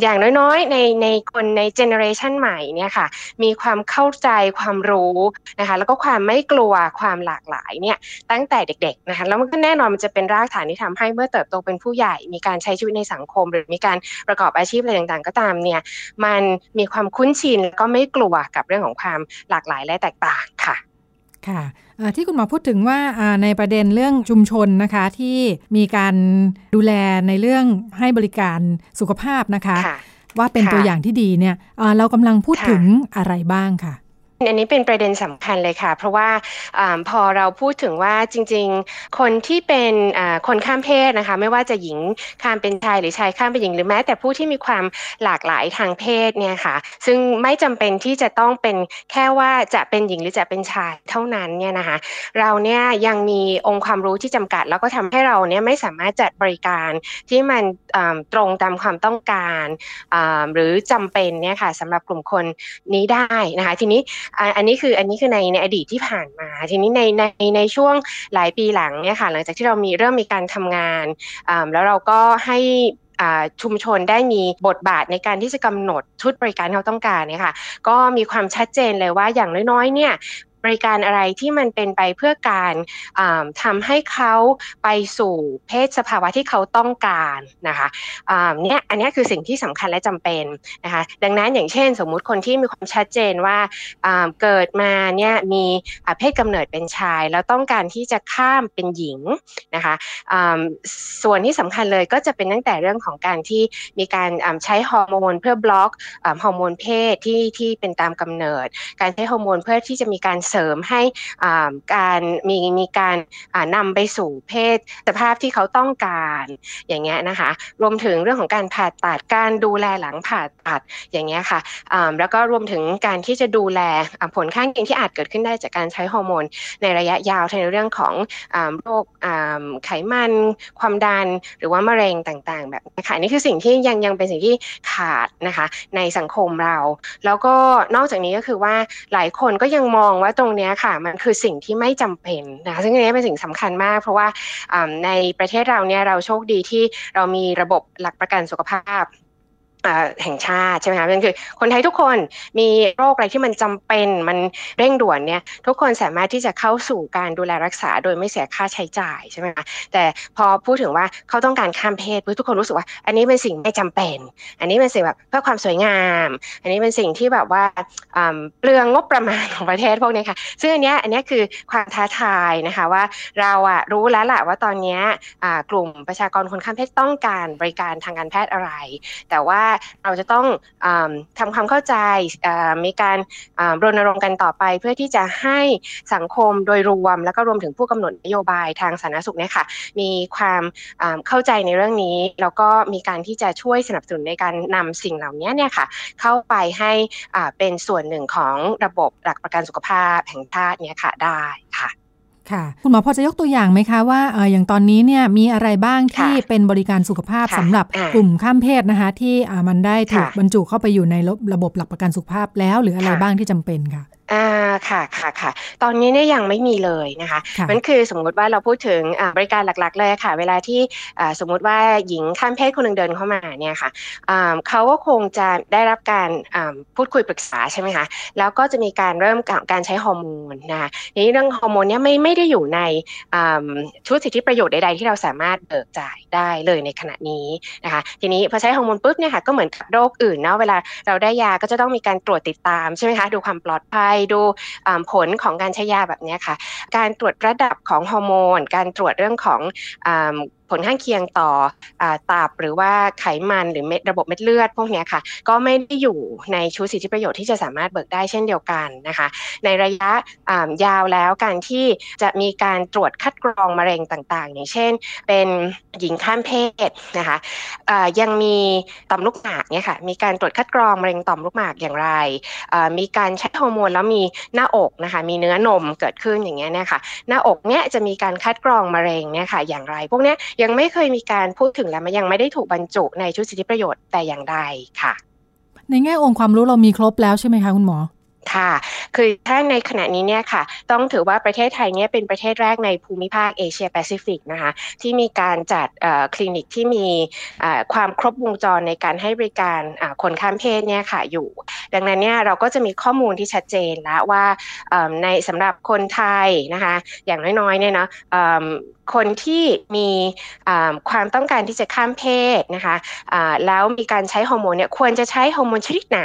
S4: อย่างน้อยๆ ในในคนใน generation ใหม่เนี่ยค่ะ มีความเข้าใจความรู้นะคะ แล้วก็ความไม่กลัวความหลากหลายเนี่ยตั้งแต่เด็กๆนะคะแล้วมันก็แน่นอนมันจะเป็นรากฐานที่ทำให้เมื่อเติบโตเป็นผู้ใหญ่ มีการใช้ชีวิตในสังคม หรือมีการประกอบอาชีพอะไรต่างๆ ก็ตามเนี่ยมันมีความคุ้นชินแล้วก็ไม่กลัวกับเรื่องของความหลากหลายและแตกต่างค่ะ
S2: ค่ะที่คุณหมอพูดถึงว่าในประเด็นเรื่องชุมชนนะคะที่มีการดูแลในเรื่องให้บริการสุขภาพนะคะคะว่าเป็นตัวอย่างที่ดีเนี่ยเรากำลังพูดถึงอะไรบ้างค่ะ
S4: อันนี้เป็นประเด็นสำคัญเลยค่ะ เพราะว่าอพอเราพูดถึงว่าจริง ๆ คนที่เป็นคนข้ามเพศนะคะ ไม่ว่าจะหญิงข้ามเป็นชายหรือชายข้ามเป็นหญิงหรือแม้ แต่ผู้ที่มีความหลากหลายทางเพศเนี่ยค่ะ ซึ่งไม่จำเป็นที่จะต้องเป็นแค่ว่าจะเป็นหญิงหรือจะเป็นชายเท่านั้นเนี่ยนะคะ เราเนี่ยยังมีองค์ความรู้ที่จำกัด แล้วก็ทำให้เราเนี่ยไม่สามารถจัดบริการที่มันตรงตามความต้องการหรือจำเป็นเนี่ยค่ะสำหรับกลุ่มคนนี้ได้นะคะ ทีนี้อันนี้คืออันนี้คือในในอดีตที่ผ่านมา ทีนี้ในในในช่วงหลายปีหลังเนี่ยค่ะหลังจากที่เรามีเริ่มมีการทำงานแล้วเราก็ให้ชุมชนได้มีบทบาทในการที่จะกำหนดชุดบริการที่เขาต้องการเนี่ยค่ะก็มีความชัดเจนเลยว่าอย่างน้อยๆเนี่ย บริการอะไรที่มันเป็นไปเพื่อการทำให้เขาไปสู่เพศสภาวะที่เขาต้องการนะคะเนี่ยอันนี้คือสิ่งที่สำคัญและจำเป็นนะคะดังนั้นอย่างเช่น สมมุติคนที่มีความชัดเจนว่าเกิดมาเนี่ยมีเพศกำเนิดเป็นชาย แล้วต้องการที่จะข้ามเป็นหญิงนะคะส่วนที่สำคัญเลยก็จะเป็นตั้งแต่เรื่องของการที่มีการใช้ฮอร์โมนเพื่อบล็อกฮอร์โมนเพศที่ที่เป็นตามกำเนิด การใช้ฮอร์โมนเพื่อที่จะมีการเสริมให้การมีมีการนำไปสู่เพศสภาพที่เขาต้องการอย่างเงี้ยนะคะ รวมถึงเรื่องของการผ่าตัดการดูแลหลังผ่าตัดอย่างเงี้ยค่ะแล้วก็รวมถึงการที่จะดูแลผลข้างเคียงที่อาจเกิดขึ้นได้จากการใช้ฮอร์โมนในระยะยาวในเรื่องของโรคไขมัน ความดัน หรือว่ามะเร็งต่างๆ แบบนี้ค่ะนี่คือสิ่งที่ยังยังเป็นสิ่งที่ขาดนะคะในสังคมเรา แล้วก็นอกจากนี้ก็คือว่าหลายคนก็ยังมองว่าตรงนี้ค่ะมันคือสิ่งที่ไม่จำเป็นนะซึ่งอันนี้เป็นสิ่งสำคัญมาก เพราะว่าในประเทศเราเนี่ยเราโชคดีที่เรามีระบบหลักประกันสุขภาพ แห่งชาติใช่ไหมคะนั่นคือคนไทยทุกคนมีโรคอะไรที่มันจำเป็นมันเร่งด่วนเนี่ยทุกคนสามารถที่จะเข้าสู่การดูแลรักษาโดยไม่เสียค่าใช้จ่ายใช่ไหมคะแต่พอพูดถึงว่าเขาต้องการข้ามเพศทุกคนรู้สึกว่า อันนี้เป็นสิ่งไม่จำเป็น อันนี้เป็นสิ่งแบบเพื่อความสวยงาม อันนี้เป็นสิ่งที่แบบว่าเปลืองงบประมาณของประเทศพวกนี้ค่ะซึ่งอันนี้อันนี้คือความท้าทายนะคะว่าเราอะรู้แล้วแหละว่าตอนนี้กลุ่มประชากรคนข้ามเพศต้องการบริการทางการแพทย์อะไร แต่ว่าเราจะต้องอทำความเข้าใจมีการรณรงค์กันต่อไป เพื่อที่จะให้สังคมโดยรวม แล้วก็รวมถึงผู้กำหนดนโยบายทางสาธารณสุขเนี่ยค่ะมีความเข้าใจในเรื่องนี้ แล้วก็มีการที่จะช่วยสนับสนุนในการนำสิ่งเหล่านี้เนี่ยค่ะเข้าไปให้เป็นส่วนหนึ่งของระบบหลักประกันสุขภาพแห่งชาติเนี่ยค่ะได้ค่ะ
S2: ค่ะคุณหมอพอจะยกตัวอย่างไหมคะว่าเอออย่างตอนนี้เนี่ยมีอะไรบ้างที่เป็นบริการสุขภาพสำหรับกลุ่มข้ามเพศนะคะ ที่มันได้ถูกบรรจุเข้าไปอยู่ในระบบหลักประกันสุขภาพแล้ว หรืออะไรบ้างที่จำเป็นค่ะ
S4: อ่าค่ะค่ะค่ะ ตอนนี้เนี่ยยังไม่มีเลยนะคะมันคือสมมุติว่าเราพูดถึงบริการหลักๆ เลยค่ะ เวลาที่สมมุติว่าหญิงข้ามเพศคนหนึ่งเดินเข้ามาเนี่ยค่ะเขาก็คงจะได้รับการพูดคุยปรึกษาใช่ไหมคะแล้วก็จะมีการเริ่มการใช้ฮอร์โมนนะคะนี้เรื่องฮอร์โมนเนี่ยไม่ไม่ได้อยู่ในชุดสิทธิประโยชน์ใดๆที่เราสามารถเบิกจ่ายได้เลยในขณะนี้นะคะ ทีนี้พอใช้ฮอร์โมนปุ๊บเนี่ยค่ะก็เหมือนกับโรคอื่นเนาะเวลาเราได้ยาก็จะต้องมีการตรวจติดตามใช่ไหมคะดูความปลอดภัยดูผลของการใช้ยาแบบนี้ค่ะ การตรวจระดับของฮอร์โมน การตรวจเรื่องของ ผลข้างเคียงต่ออตับหรือว่าไขมันหรือระบบเม็ดเลือด พวกนี้ค่ะ ก็ไม่ได้อยู่ในชุดสิทธิประโยชน์ที่จะสามารถเบิกได้เช่นเดียวกันนะคะ ในระยะยาวแล้วการที่จะมีการตรวจคัดกรองมะเร็งต่างๆ อย่างเช่น เป็นหญิงข้ามเพศนะคะยังมีต่อมลูกหมากเนี่ยค่ะมีการตรวจคัดกรองมะเร็งต่อมลูกหมากอย่างไร มีการใช้ฮอร์โมนแล้วมีหน้าอกนะคะมีเนื้อนมเกิดขึ้นอย่างเงี้ยเนี่ยค่ะหน้าอกเนี่ยจะมีการคัดกรองมะเร็งเนี่ยค่ะอย่างไร พวกเนี้ยงไม่เคยมีการพูดถึงและมันยังไม่ได้ถูกบรรจุในชุดสิทธิประโยชน์แต่อย่างใดค่ะ
S2: ในแง่องค์ความรู้เรามีครบแล้วใช่ไหมคะคุณหมอ
S4: ค่ะ คือถ้าในขณะนี้เนี่ยค่ะ ต้องถือว่าประเทศไทยเนี่ยเป็นประเทศแรกในภูมิภาคเอเชียแปซิฟิกนะคะ ที่มีการจัดคลินิกที่มีความครบวงจรในการให้บริการคนข้ามเพศเนี่ยค่ะอยู่ ดังนั้นเนี่ยเราก็จะมีข้อมูลที่ชัดเจนแล้วว่าในสำหรับคนไทยนะคะ อย่างน้อยๆเนี่ยนะคนที่มีความต้องการที่จะข้ามเพศนะคะะแล้วมีการใช้ฮอร์โมนเนี่ยควรจะใช้ฮอร์โมนชนิดไหน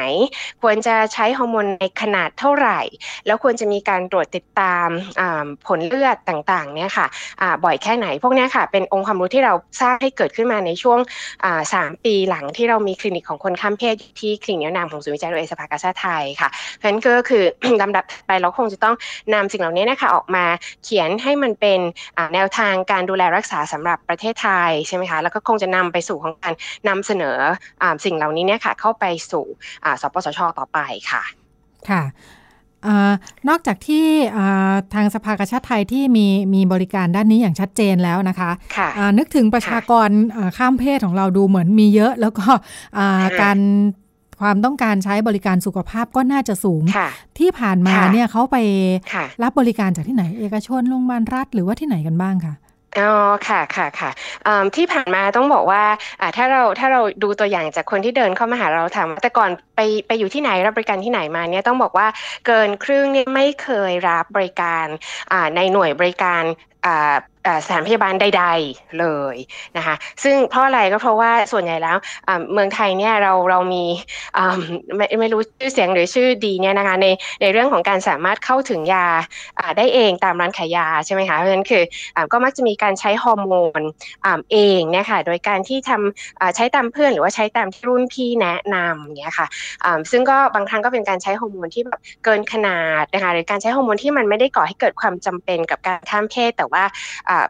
S4: ควรจะใช้ฮอร์โมนในขนาดเท่าไหร่ แล้วควรจะมีการตรวจติดตามผลเลือดต่างๆเนี่ยค่ะบ่อยแค่ไหน พวกนี้ค่ะเป็นองค์ความรู้ที่เราสร้างให้เกิดขึ้นมาในช่วงสามปีหลังที่เรามีคลินิกของคนข้ามเพศที่คลินิกแนามของศูนย์วิจัยโดยสภากาชาไทยค่ะเพราะนั้นก็คือลำดับไปเราคงจะต้องนำสิ่งเหล่านี้นะคะออกมาเขียนให้มันเป็นแนวทางการดูแลรักษาสำหรับประเทศไทยใช่ไหมคะแล้วก็คงจะนำไปสู่ของการนำเสนออสิ่งเหล่านี้เนี่ยค่ะเข้าไปสู่สปสชต่อไปค่ะ
S2: ค่ะอนอกจากที่ทางสภากาชาติไทยที่มีมีบริการด้านนี้อย่างชัดเจนแล้วนะคะ
S4: คะ
S2: นึกถึงประชากรข้ามเพศของเราดูเหมือนมีเยอะ แล้วก็การ ความต้องการใช้บริการสุขภาพก็น่าจะสูง ที่ผ่านมาเนี่ยเขาไปรับบริการจากที่ไหน เอกชนโรงพยาบาลรัฐหรือว่าที่ไหนกันบ้างคะ
S4: อ๋อค่ะค่ะค่ะที่ผ่านมาต้องบอกว่าถ้าเราถ้าเราดูตัวอย่างจากคนที่เดินเข้ามาหาเราถามแต่ก่อนไปไปอยู่ที่ไหนรับบริการที่ไหนมาเนี่ยต้องบอกว่าเกินครึ่งเนี่ยไม่เคยรับบริการในหน่วยบริการ สถานพยาบาลใด ๆเลยนะคะซึ่งเพราะอะไรก็เพราะว่าส่วนใหญ่แล้วเมืองไทยเนี่ยเราเรามีไม่ไม่รู้ชื่อเสียหรือชื่อดีเนี่ยนะคะในในเรื่องของการสามารถเข้าถึงยาได้เองตามร้านขายยาใช่ไหมคะเพราะฉะนั้นคือก็มักจะมีการใช้ฮอร์โมนเองเนี่ยค่ะโดยการที่ทำใช้ตามเพื่อนหรือว่าใช้ตามที่รุ่นพี่แนะนำเนี่ยค่ะซึ่งก็บางครั้งก็เป็นการใช้ฮอร์โมนที่แบบเกินขนาดนะคะหรือการใช้ฮอร์โมนที่มันไม่ได้ก่อให้เกิดความจำเป็นกับการข้ามเพศแต่ว่า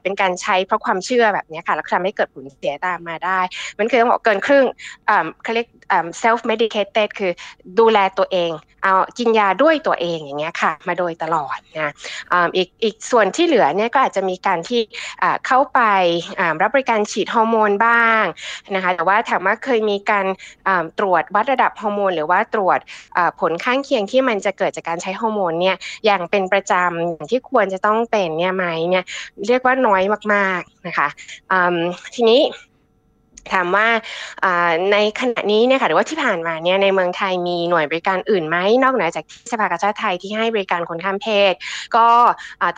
S4: เป็นการใช้เพราะความเชื่อแบบนี้ค่ะแล้วทำให้เกิดผลเสียตามมาได้ มันคือต้องบอกเกินครึ่งเขาเรียก self medicated คือดูแลตัวเอง เอากินยาด้วยตัวเองอย่างเงี้ยค่ะ มาโดยตลอดนะอีกอีกส่วนที่เหลือเนี่ยก็อาจจะมีการที่เข้าไปรับบริการฉีดฮอร์โมนบ้างนะคะแต่ว่าถามว่าเคยมีการตรวจวัดระดับฮอร์โมน หรือว่าตรวจผลข้างเคียงที่มันจะเกิดจากการใช้ฮอร์โมนเนี่ยอย่างเป็นประจำที่ควรจะต้องเป็นเนี่ยไหมเนี่ยเรียกว่าน้อยมากๆนะคะทีนี้ ถามว่าในขณะนี้เนี่ยค่ะหรือว่าที่ผ่านมาเนี่ยในเมืองไทยมีหน่วยบริการอื่นไหมนอกเหนือจากที่สภากาชาติไทยที่ให้บริการคนข้ามเพศ ก็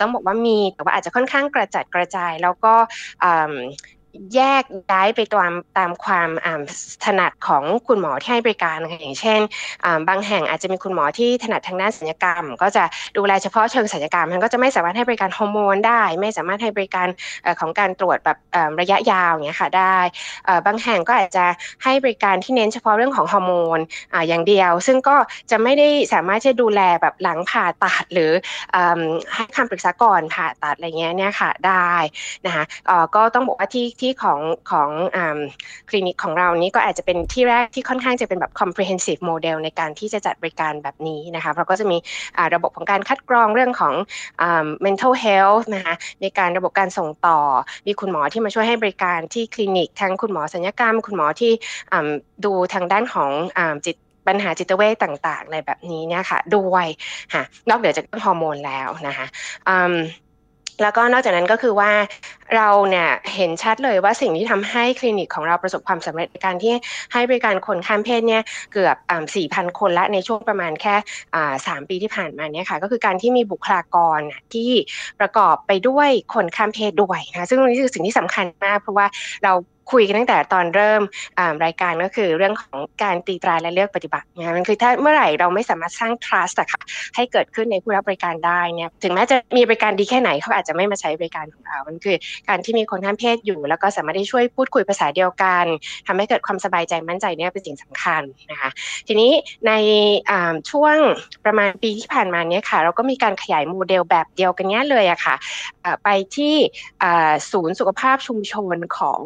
S4: ต้องบอกว่ามีแต่ว่าอาจจะค่อนข้างกระจัดกระจาย แล้วก็ แยกย้ายไปตามตามความถนัดของคุณหมอที่ให้บริการค่ะอย่างเช่น บางแห่งอาจจะมีคุณหมอที่ถนัดทางด้านศัลยกรรม ก็จะดูแลเฉพาะเชิงศัลยกรรมมันก็จะไม่สามารถให้บริการฮอร์โมนได้ ไม่สามารถให้บริการของการตรวจแบบระยะยาวอย่างเงี้ยค่ะได้บางแห่งก็อาจจะให้บริการที่เน้นเฉพาะเรื่องของฮอร์โมนอย่างเดียว ซึ่งก็จะไม่ได้สามารถจะดูแลแบบหลังผ่าตัดหรือให้คำปรึกษาก่อนผ่าตัดอะไรเงี้ยเนี่ยค่ะได้นะคะก็ต้องบอกว่าที่ที่ของของคลินิกของเรานี้ก็อาจจะเป็นที่แรกที่ค่อนข้างจะเป็นแบบ comprehensive model ในการที่จะจัดบริการแบบนี้นะคะเราก็จะมีระบบของการคัดกรองเรื่องของ mental health นะคะในการระบบการส่งต่อ มีคุณหมอที่มาช่วยให้บริการที่คลินิก ทั้งคุณหมอสัญญกรรม คุณหมอที่ดูทางด้านของจิตปัญหาจิตเวทต่างๆอะไรแบบนี้เนี่ยค่ะด้วยค่ะนอกเหนือจากฮอร์โมนแล้วนะคะ แล้วก็นอกจากนั้นก็คือว่าเราเนี่ยเห็นชัดเลยว่าสิ่งที่ทำให้คลินิกของเราประสบความสำเร็จการที่ให้บริการคนข้ามเพศเนี่ยเกือบสี่พันคนละในช่วงประมาณแค่สามปีที่ผ่านมาเนี่ยค่ะก็คือการที่มีบุคลากรที่ประกอบไปด้วยคนข้ามเพศด้วยนะซึ่งนี่คือสิ่งที่สำคัญมากเพราะว่าเรา คุยกันตั้งแต่ตอนเริ่มรายการก็คือเรื่องของการตีตราและเลือกปฏิบัตินะมันคือถ้าเมื่อไหร่เราไม่สามารถสร้าง trust อะค่ะให้เกิดขึ้นในผู้รับบริการได้เนี่ยถึงแม้จะมีบริการดีแค่ไหนเขาอาจจะไม่มาใช้บริการของเรา มันคือการที่มีคนข้ามเพศอยู่ แล้วก็สามารถที่ช่วยพูดคุยภาษาเดียวกันทำให้เกิดความสบายใจมั่นใจเนี่ยเป็นสิ่งสำคัญนะคะทีนี้ในช่วงประมาณปีที่ผ่านมาเนี่ยค่ะ เราก็มีการขยายโมเดลแบบเดียวกันเนี้ยเลยอะค่ะไปที่ศูนย์สุขภาพชุมชนของ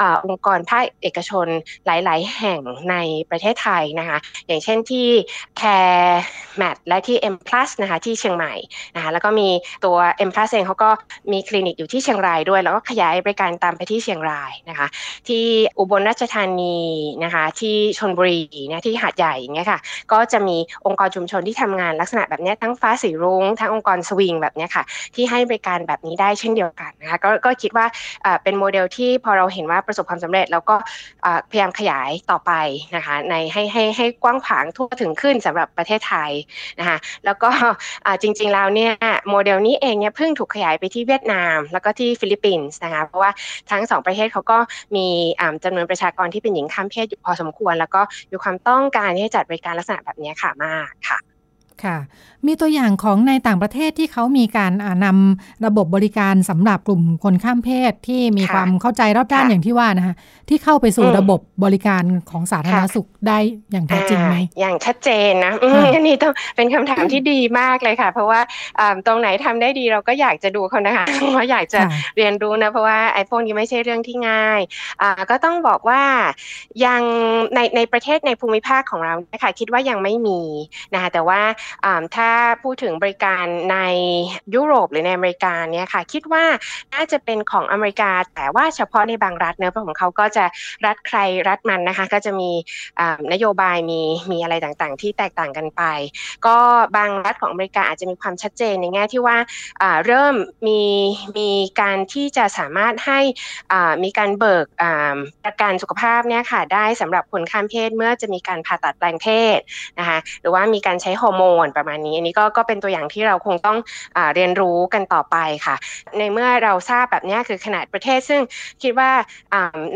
S4: อองค์กรภาคเอกชนหลาย ๆ แห่งในประเทศไทยนะคะอย่างเช่นที่ Care Mat และที่ M Plus นะคะที่เชียงใหม่นะคะแล้วก็มีตัว M Plus เองเขาก็มีคลินิกอยู่ที่เชียงรายด้วย แล้วก็ขยายบริการตามไปที่เชียงรายนะคะที่อุบลราชธานีนะคะที่ชลบุรีนะที่หาดใหญ่เงี้ยค่ะก็จะมีองค์กรชุมชนที่ทำงานลักษณะแบบนี้ทั้งฟ้าสีรุ้งทั้งองค์กรสวิงแบบนี้ค่ะที่ให้บริการแบบนี้ได้เช่นเดียวกันนะคะก็ก็คิดว่าเป็นโมเดลที่พอเราเห็นว่าประสบความสำเร็จ แล้วก็พยายามขยายต่อไปนะคะในให้ให้ให้กว้างขวางทั่วถึงขึ้นสำหรับประเทศไทยนะคะแล้วก็จริงๆแล้วเนี่ยโมเดลนี้เองเนี่ยเพิ่งถูกขยายไปที่เวียดนาม แล้วก็ที่ฟิลิปปินส์นะคะเพราะว่าทั้งสองประเทศเขาก็มีจำนวนประชากรที่เป็นหญิงข้ามเพศอยู่พอสมควร แล้วก็มีความต้องการที่จะจัดบริการลักษณะแบบนี้ค่ะมากค่ะ
S2: ค่ะ มีตัวอย่างของในต่างประเทศที่เขามีการนำระบบบริการสำหรับกลุ่มคนข้ามเพศที่มีความเข้าใจรอบด้านอย่างที่ว่านะคะที่เข้าไปสู่ระบบบริการของสาธารณสุขได้อย่างแท้จริงไหม
S4: อย่างชัดเจนนะอันนี้ต้องเป็นคำถามที่ดีมากเลยค่ะ เพราะว่าตรงไหนทำได้ดีเราก็อยากจะดูเขานะคะเพราะอยากจะเรียนรู้นะเพราะว่าไอ้พวกนี้ไม่ใช่เรื่องที่ง่ายก็ต้องบอกว่ายังในในประเทศในภูมิภาคของเรานะคะคิดว่ายังไม่มีนะคะแต่ว่าถ้าพูดถึงบริการในยุโรปหรือในอเมริกาเนี่ยค่ะคิดว่าน่าจะเป็นของอเมริกา แต่ว่าเฉพาะในบางรัฐเนื้อของเขาก็จะรัฐใครรัฐมันนะคะ ก็จะมีนโยบายมีมีอะไรต่างๆ ที่แตกต่างกันไป ก็บางรัฐของอเมริกาอาจจะมีความชัดเจนในแง่ที่ว่าเริ่มมีมีการที่จะสามารถให้มีการเบิกประกันสุขภาพเนี่ยค่ะได้สำหรับคนข้ามเพศเมื่อจะมีการผ่าตัดแปลงเพศนะคะหรือว่ามีการใช้ฮอร์โมนประมาณนี้ อันนี้ก็ก็เป็นตัวอย่างที่เราคงต้องอเรียนรู้กันต่อไปค่ะ ในเมื่อเราทราบแบบนี้คือขนาดประเทศซึ่งคิดว่า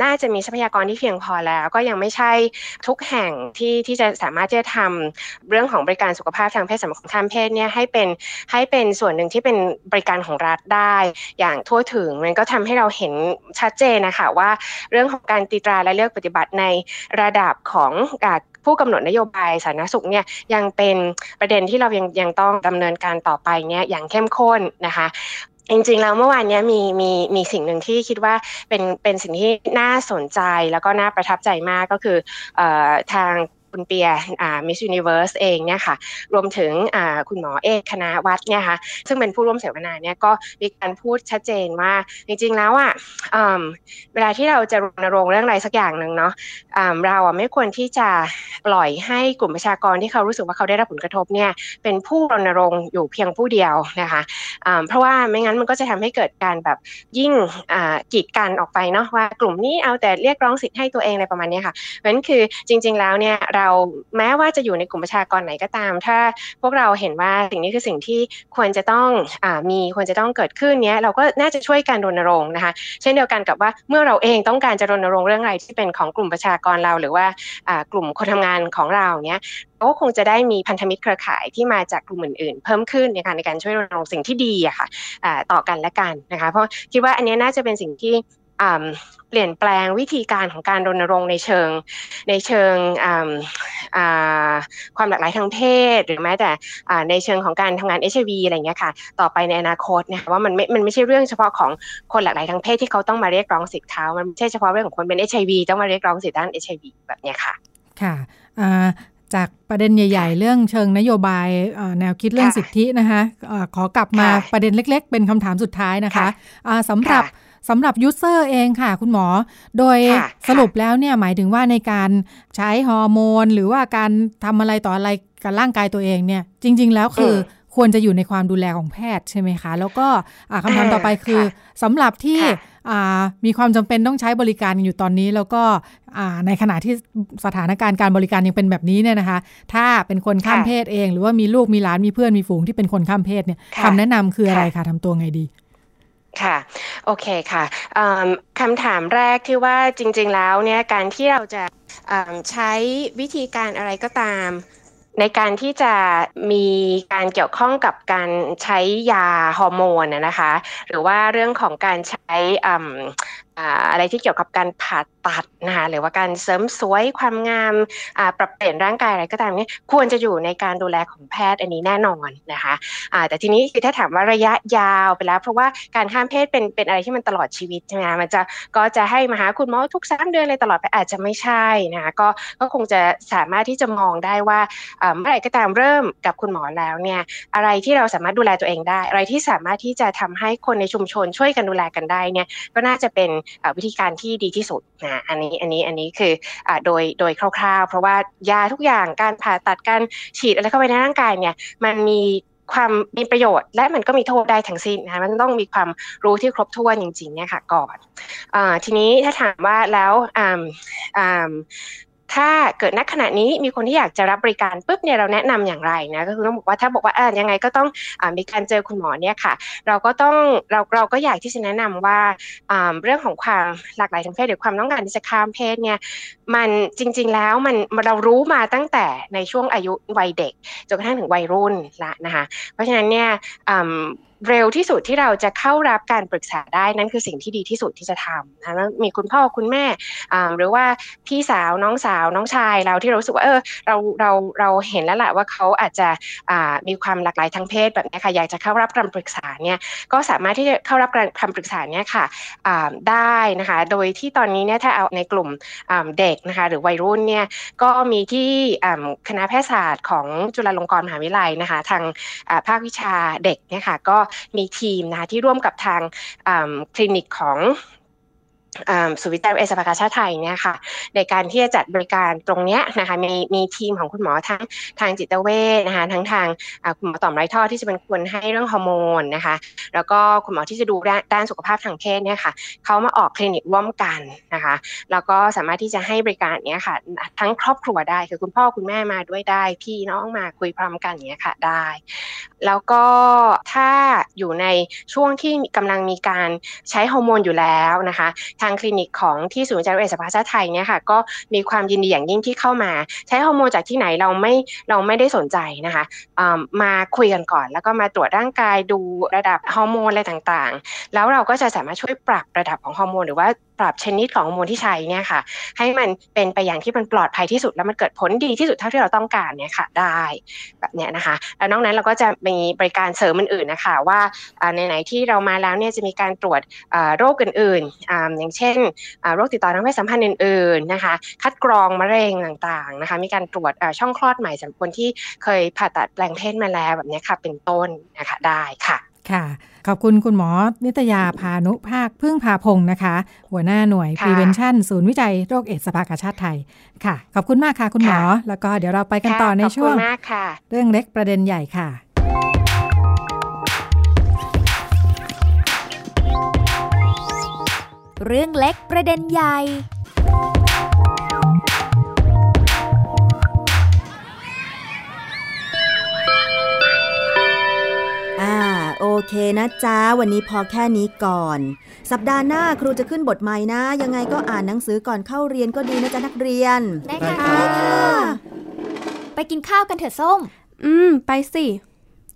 S4: น่าจะมีทรัพยากรที่เพียงพอแล้ว ก็ยังไม่ใช่ทุกแห่งที่ที่จะสามารถที่จะทำเรื่องของบริการสุขภาพทางเพศสำหรับคนข้ามเพศเนี่ยให้เป็นให้เป็นส่วนหนึ่งที่เป็นบริการของรัฐได้อย่างทั่วถึงมันก็ทำให้เราเห็นชัดเจนนะคะว่าเรื่องของการตีตราและเลือกปฏิบัติในระดับของ ผู้กำหนดนโยบายสาธารณสุขเนี่ยยังเป็นประเด็นที่เรายังยังต้องดำเนินการต่อไปเนี่ยอย่างเข้มข้นนะคะจริงๆแล้วเมื่อวานนี้มีมีมีสิ่งหนึ่งที่คิดว่าเป็นเป็นสิ่งที่น่าสนใจแล้วก็น่าประทับใจมากก็คืออทาง คุณเปีย Miss Universe เองเนี่ยค่ะรวมถึงคุณหมอเอกคณวัฒน์เนี่ยค่ะซึ่งเป็นผู้ร่วมเสวนาเนี่ยก็มีการพูดชัดเจนว่าจริงๆแล้วอะเวลาที่เราจะรณรงค์เรื่องอะไรสักอย่างหนึ่งเนาะเราอะไม่ควรที่จะปล่อยให้กลุ่มประชากรที่เขารู้สึกว่าเขาได้รับผลกระทบเนี่ยเป็นผู้รณรงค์อยู่เพียงผู้เดียวนะคะเพราะว่าไม่งั้นมันก็จะทำให้เกิดการแบบยิ่งกีดกันออกไปเนาะว่ากลุ่มนี้เอาแต่เรียกร้องสิทธิ์ให้ตัวเองอะไรประมาณนี้ค่ะเพราะนั้นคือจริง ๆแล้วเนี่ยเราแม้ว่าจะอยู่ในกลุ่มประชากรไหนก็ตาม ถ้าพวกเราเห็นว่าสิ่งนี้คือสิ่งที่ควรจะต้องอมีควรจะต้องเกิดขึ้นเนี้ยเราก็น่าจะช่วยกันรณรงค์นะคะ เช่นเดียวกันกับว่าเมื่อเราเองต้องการจะรณรงค์เรื่องอะไรที่เป็นของกลุ่มประชากรเรา หรือว่ากลุ่มคนทำงานของเราเนี้ยก็คงจะได้มีพันธมิตรเครือข่ายที่มาจากกลุ่มอื่นๆ เพิ่มขึ้นในการในการช่วยรณรงค์สิ่งที่ดีอะค่ะต่อกันและกันนะคะ เพราะคิดว่าอันนี้น่าจะเป็นสิ่งที่ เปลี่ยนแปลงวิธีการของการรณรงค์ในเชิงในเชิงความหลากหลายทางเพศ หรือแม้แต่ในเชิงของการทำงานเอชวีอะไรเงี้ยค่ะ ต่อไปในอนาคตเนี่ยว่ามันไม่มันไม่ใช่เรื่องเฉพาะของคนหลากหลายทางเพศที่เขาต้องมาเรียกร้องสิทธิ์เขามันไม่ใช่เฉพาะเรื่องของคนเป็นเอชวีต้องมาเรียกร้องสิทธิ์ด้านเอชวีแบบเนี้ยค่ะ
S2: ค่ะจากประเด็นใหญ่ ๆ เรื่องเชิงนโยบายแนวคิดเรื่องสิทธินะคะขอกลับมาประเด็นเล็ก ๆ เป็นคำถามสุดท้ายนะคะสำหรับ สำหรับยูเซอร์เองค่ะ คุณหมอ โดยสรุปแล้วเนี่ยหมายถึงว่าในการใช้ฮอร์โมน หรือว่าการทำอะไรต่ออะไรกับร่างกายตัวเองเนี่ย จริง ๆ แล้วคือควรจะอยู่ในความดูแลของแพทย์ใช่ไหมคะ แล้วก็คำถามต่อไปคือสำหรับที่มีความจำเป็นต้องใช้บริการอยู่ตอนนี้ แล้วก็ในขณะที่สถานการณ์การบริการยังเป็นแบบนี้เนี่ยนะคะ ถ้าเป็นคนข้ามเพศเอง หรือว่ามีลูกมีหลานมีเพื่อนมีฝูงที่เป็นคนข้ามเพศเนี่ยคำแนะนำคืออะไรคะทำตัวไงดี
S4: ค่ะ โอเคค่ะคำถามแรกที่ว่าจริง ๆ แล้วเนี่ยการที่เราจะใช้วิธีการอะไรก็ตาม ในการที่จะมีการเกี่ยวข้องกับการใช้ยาฮอร์โมนนะคะ หรือว่าเรื่องของการใช้ อะไรที่เกี่ยวกับการผ่าตัดนะคะหรือว่าการเสริมสวยความงามปรับเปลี่ยนร่างกายอะไรก็ตามนี้ควรจะอยู่ในการดูแลของแพทย์อันนี้แน่นอนนะคะแต่ทีนี้คือถ้าถามว่าระยะยาวไปแล้ว เพราะว่าการข้ามเพศเป็นเป็นอะไรที่มันตลอดชีวิตใช่ไหมมันจะก็จะให้มาหาคุณหมอทุกสามเดือนเลยตลอดไปอาจจะไม่ใช่นะคะก็ก็คงจะสามารถที่จะมองได้ว่าเมื่อไหร่ก็ตามเริ่มกับคุณหมอแล้วเนี่ยอะไรที่เราสามารถดูแลตัวเองได้ อะไรที่สามารถที่จะทำให้คนในชุมชนช่วยกันดูแลกันได้เนี่ยก็น่าจะเป็นวิธีการที่ดีที่สุดนะอันนี้อันนี้อันนี้คืออโดยโดยคร่าวๆ เพราะว่ายาทุกอย่างการผ่าตัดการฉีดอะไรเข้าไปในร่างกายเนี่ยมันมีความมีประโยชน์และมันก็มีโทษได้ทั้งสิ้นนะคะมันต้องมีความรู้ที่ครบถ้วนจริงๆเนี่ยค่ะก่อนอทีนี้ถ้าถามว่าแล้ว ถ้าเกิดณขณะนี้มีคนที่อยากจะรับบริการปุ๊บเนี่ยเราแนะนำอย่างไรนะก็คือต้องบอกว่าถ้าบอกว่าอ่ายังไงก็ต้องอมีการเจอคุณหมอเนี่ยค่ะ เราก็ต้องเราเราก็อยากที่จะแนะนำว่าเรื่องของความหลากหลายทางเพศหรือความต้องการที่จะข้ามเพศเนี่ยมันจริง ๆแล้วมันเรารู้มาตั้งแต่ในช่วงอายุวัยเด็กจนกระทั่งถึงวัยรุ่นละนะคะเพราะฉะนั้นเนี่ย เร็วที่สุดที่เราจะเข้ารับการปรึกษาได้นั่นคือสิ่งที่ดีที่สุดที่จะทำนะมีคุณพ่อคุณแม่หรือว่าพี่สาวน้องสาวน้องชายเราที่เราสึกว่าเออเราเราเราเห็นแล้วแหละว่าเขาอาจจะมีความหลากหลายทางเพศแบบนี้ค่ะอยากจะเข้ารับการปรึกษาเนี่ยก็สามารถที่จะเข้ารับการคำปรึกษาเนี่ยค่ะได้นะคะโดยที่ตอนนี้เนี่ยถ้าเอาในกลุ่มเด็กนะคะหรือวัยรุ่นเนี่ยก็มีที่คณะแพทยศาสตร์ของจุฬาลงกรณ์มหาวิทยาลัยนะคะทางภาควิชาเด็กเนี่ยค่ะก็มีทีมนะคะที่ร่วมกับทางคลินิกของ สุวิจัยเอสภากาชาไทยเนี่ยค่ะในการที่จะจัดบริการตรงนี้นะคะมีมีทีมของคุณหมอทั้งทางจิตเวชนะคะทั้งทางคุณหมอต่อมไรท่อที่จะเป็นคนให้เรื่องฮอร์โมนนะคะแล้วก็คุณหมอที่จะดูด้านสุขภาพทางเพศเนี่ยค่ะเขามาออกคลินิกร่วมกันนะคะแล้วก็สามารถที่จะให้บริการเนี้ยค่ะทั้งครอบครัวได้คือคุณพ่อคุณแม่มาด้วยได้ พี่น้องมาคุยพร้อมกันเนี้ยค่ะได้ แล้วก็ถ้าอยู่ในช่วงที่กำลังมีการใช้ฮอร์โมนอยู่แล้วนะคะางคลินิกของที่ศูนย์วิจัยเอสภาชาไทยเนี่ยค่ะก็มีความยินดีอย่างยิ่งที่เข้ามา ใช้ฮอร์โมนจากที่ไหนเราไม่เราไม่ได้สนใจนะคะมาคุยกันก่อน แล้วก็มาตรวจร่างกายดูระดับฮอร์โมนอะไรต่างๆ แล้วเราก็จะสามารถช่วยปรับระดับของฮอร์โมนหรือว่าปรับชนิดของฮอร์โมนที่ใช้เนี่ยค่ะ ให้มันเป็นไปอย่างที่มันปลอดภัยที่สุดแล้วมันเกิดผลดีที่สุดเท่าที่เราต้องการเนี่ยค่ะได้แบบเนี้ยนะคะ แล้วนอกนั้นเราก็จะมีบริการเสริมอื่นๆนะคะ ว่าในไหนที่เรามาแล้วเนี่ยจะมีการตรวจโรคอื่นๆอย่างเช่นโรคติดต่อทางเพศสัมพันธ์อื่นๆนะคะ คัดกรองมะเร็งต่างๆนะคะ มีการตรวจช่องคลอดใหม่สำหรับคนที่เคยผ่าตัดแปลงเพศมาแล้วแบบนี้ค่ะเป็นต้นนะคะได้ค่ะ
S2: ค่ะ ขอบคุณคุณหมอ นิตยาพานุภาคพึ่งพาพงศ์นะคะ หัวหน้าหน่วย Prevention ศูนย์วิจัยโรคเอดสภากาชาติไทยค่ะ ขอบคุณมากค่ะคุณหมอ แล้วก็เดี๋ยวเราไปกันต่อในช่วงเรื่องเล็กประเด็นใหญ่ค่ะ
S1: เรื่องเล็กประเด็นใหญ่
S5: โอเคนะจ๊ะวันนี้พอแค่นี้ก่อน สัปดาห์หน้าครูจะขึ้นบทใหม่นะ ยังไงก็อ่านหนังสือก่อนเข้าเรียนก็ดีนะจ๊ะนักเรียน
S1: ได้ค่ะไปกินข้าวกันเถอะส้ม
S6: อืม ไปสิ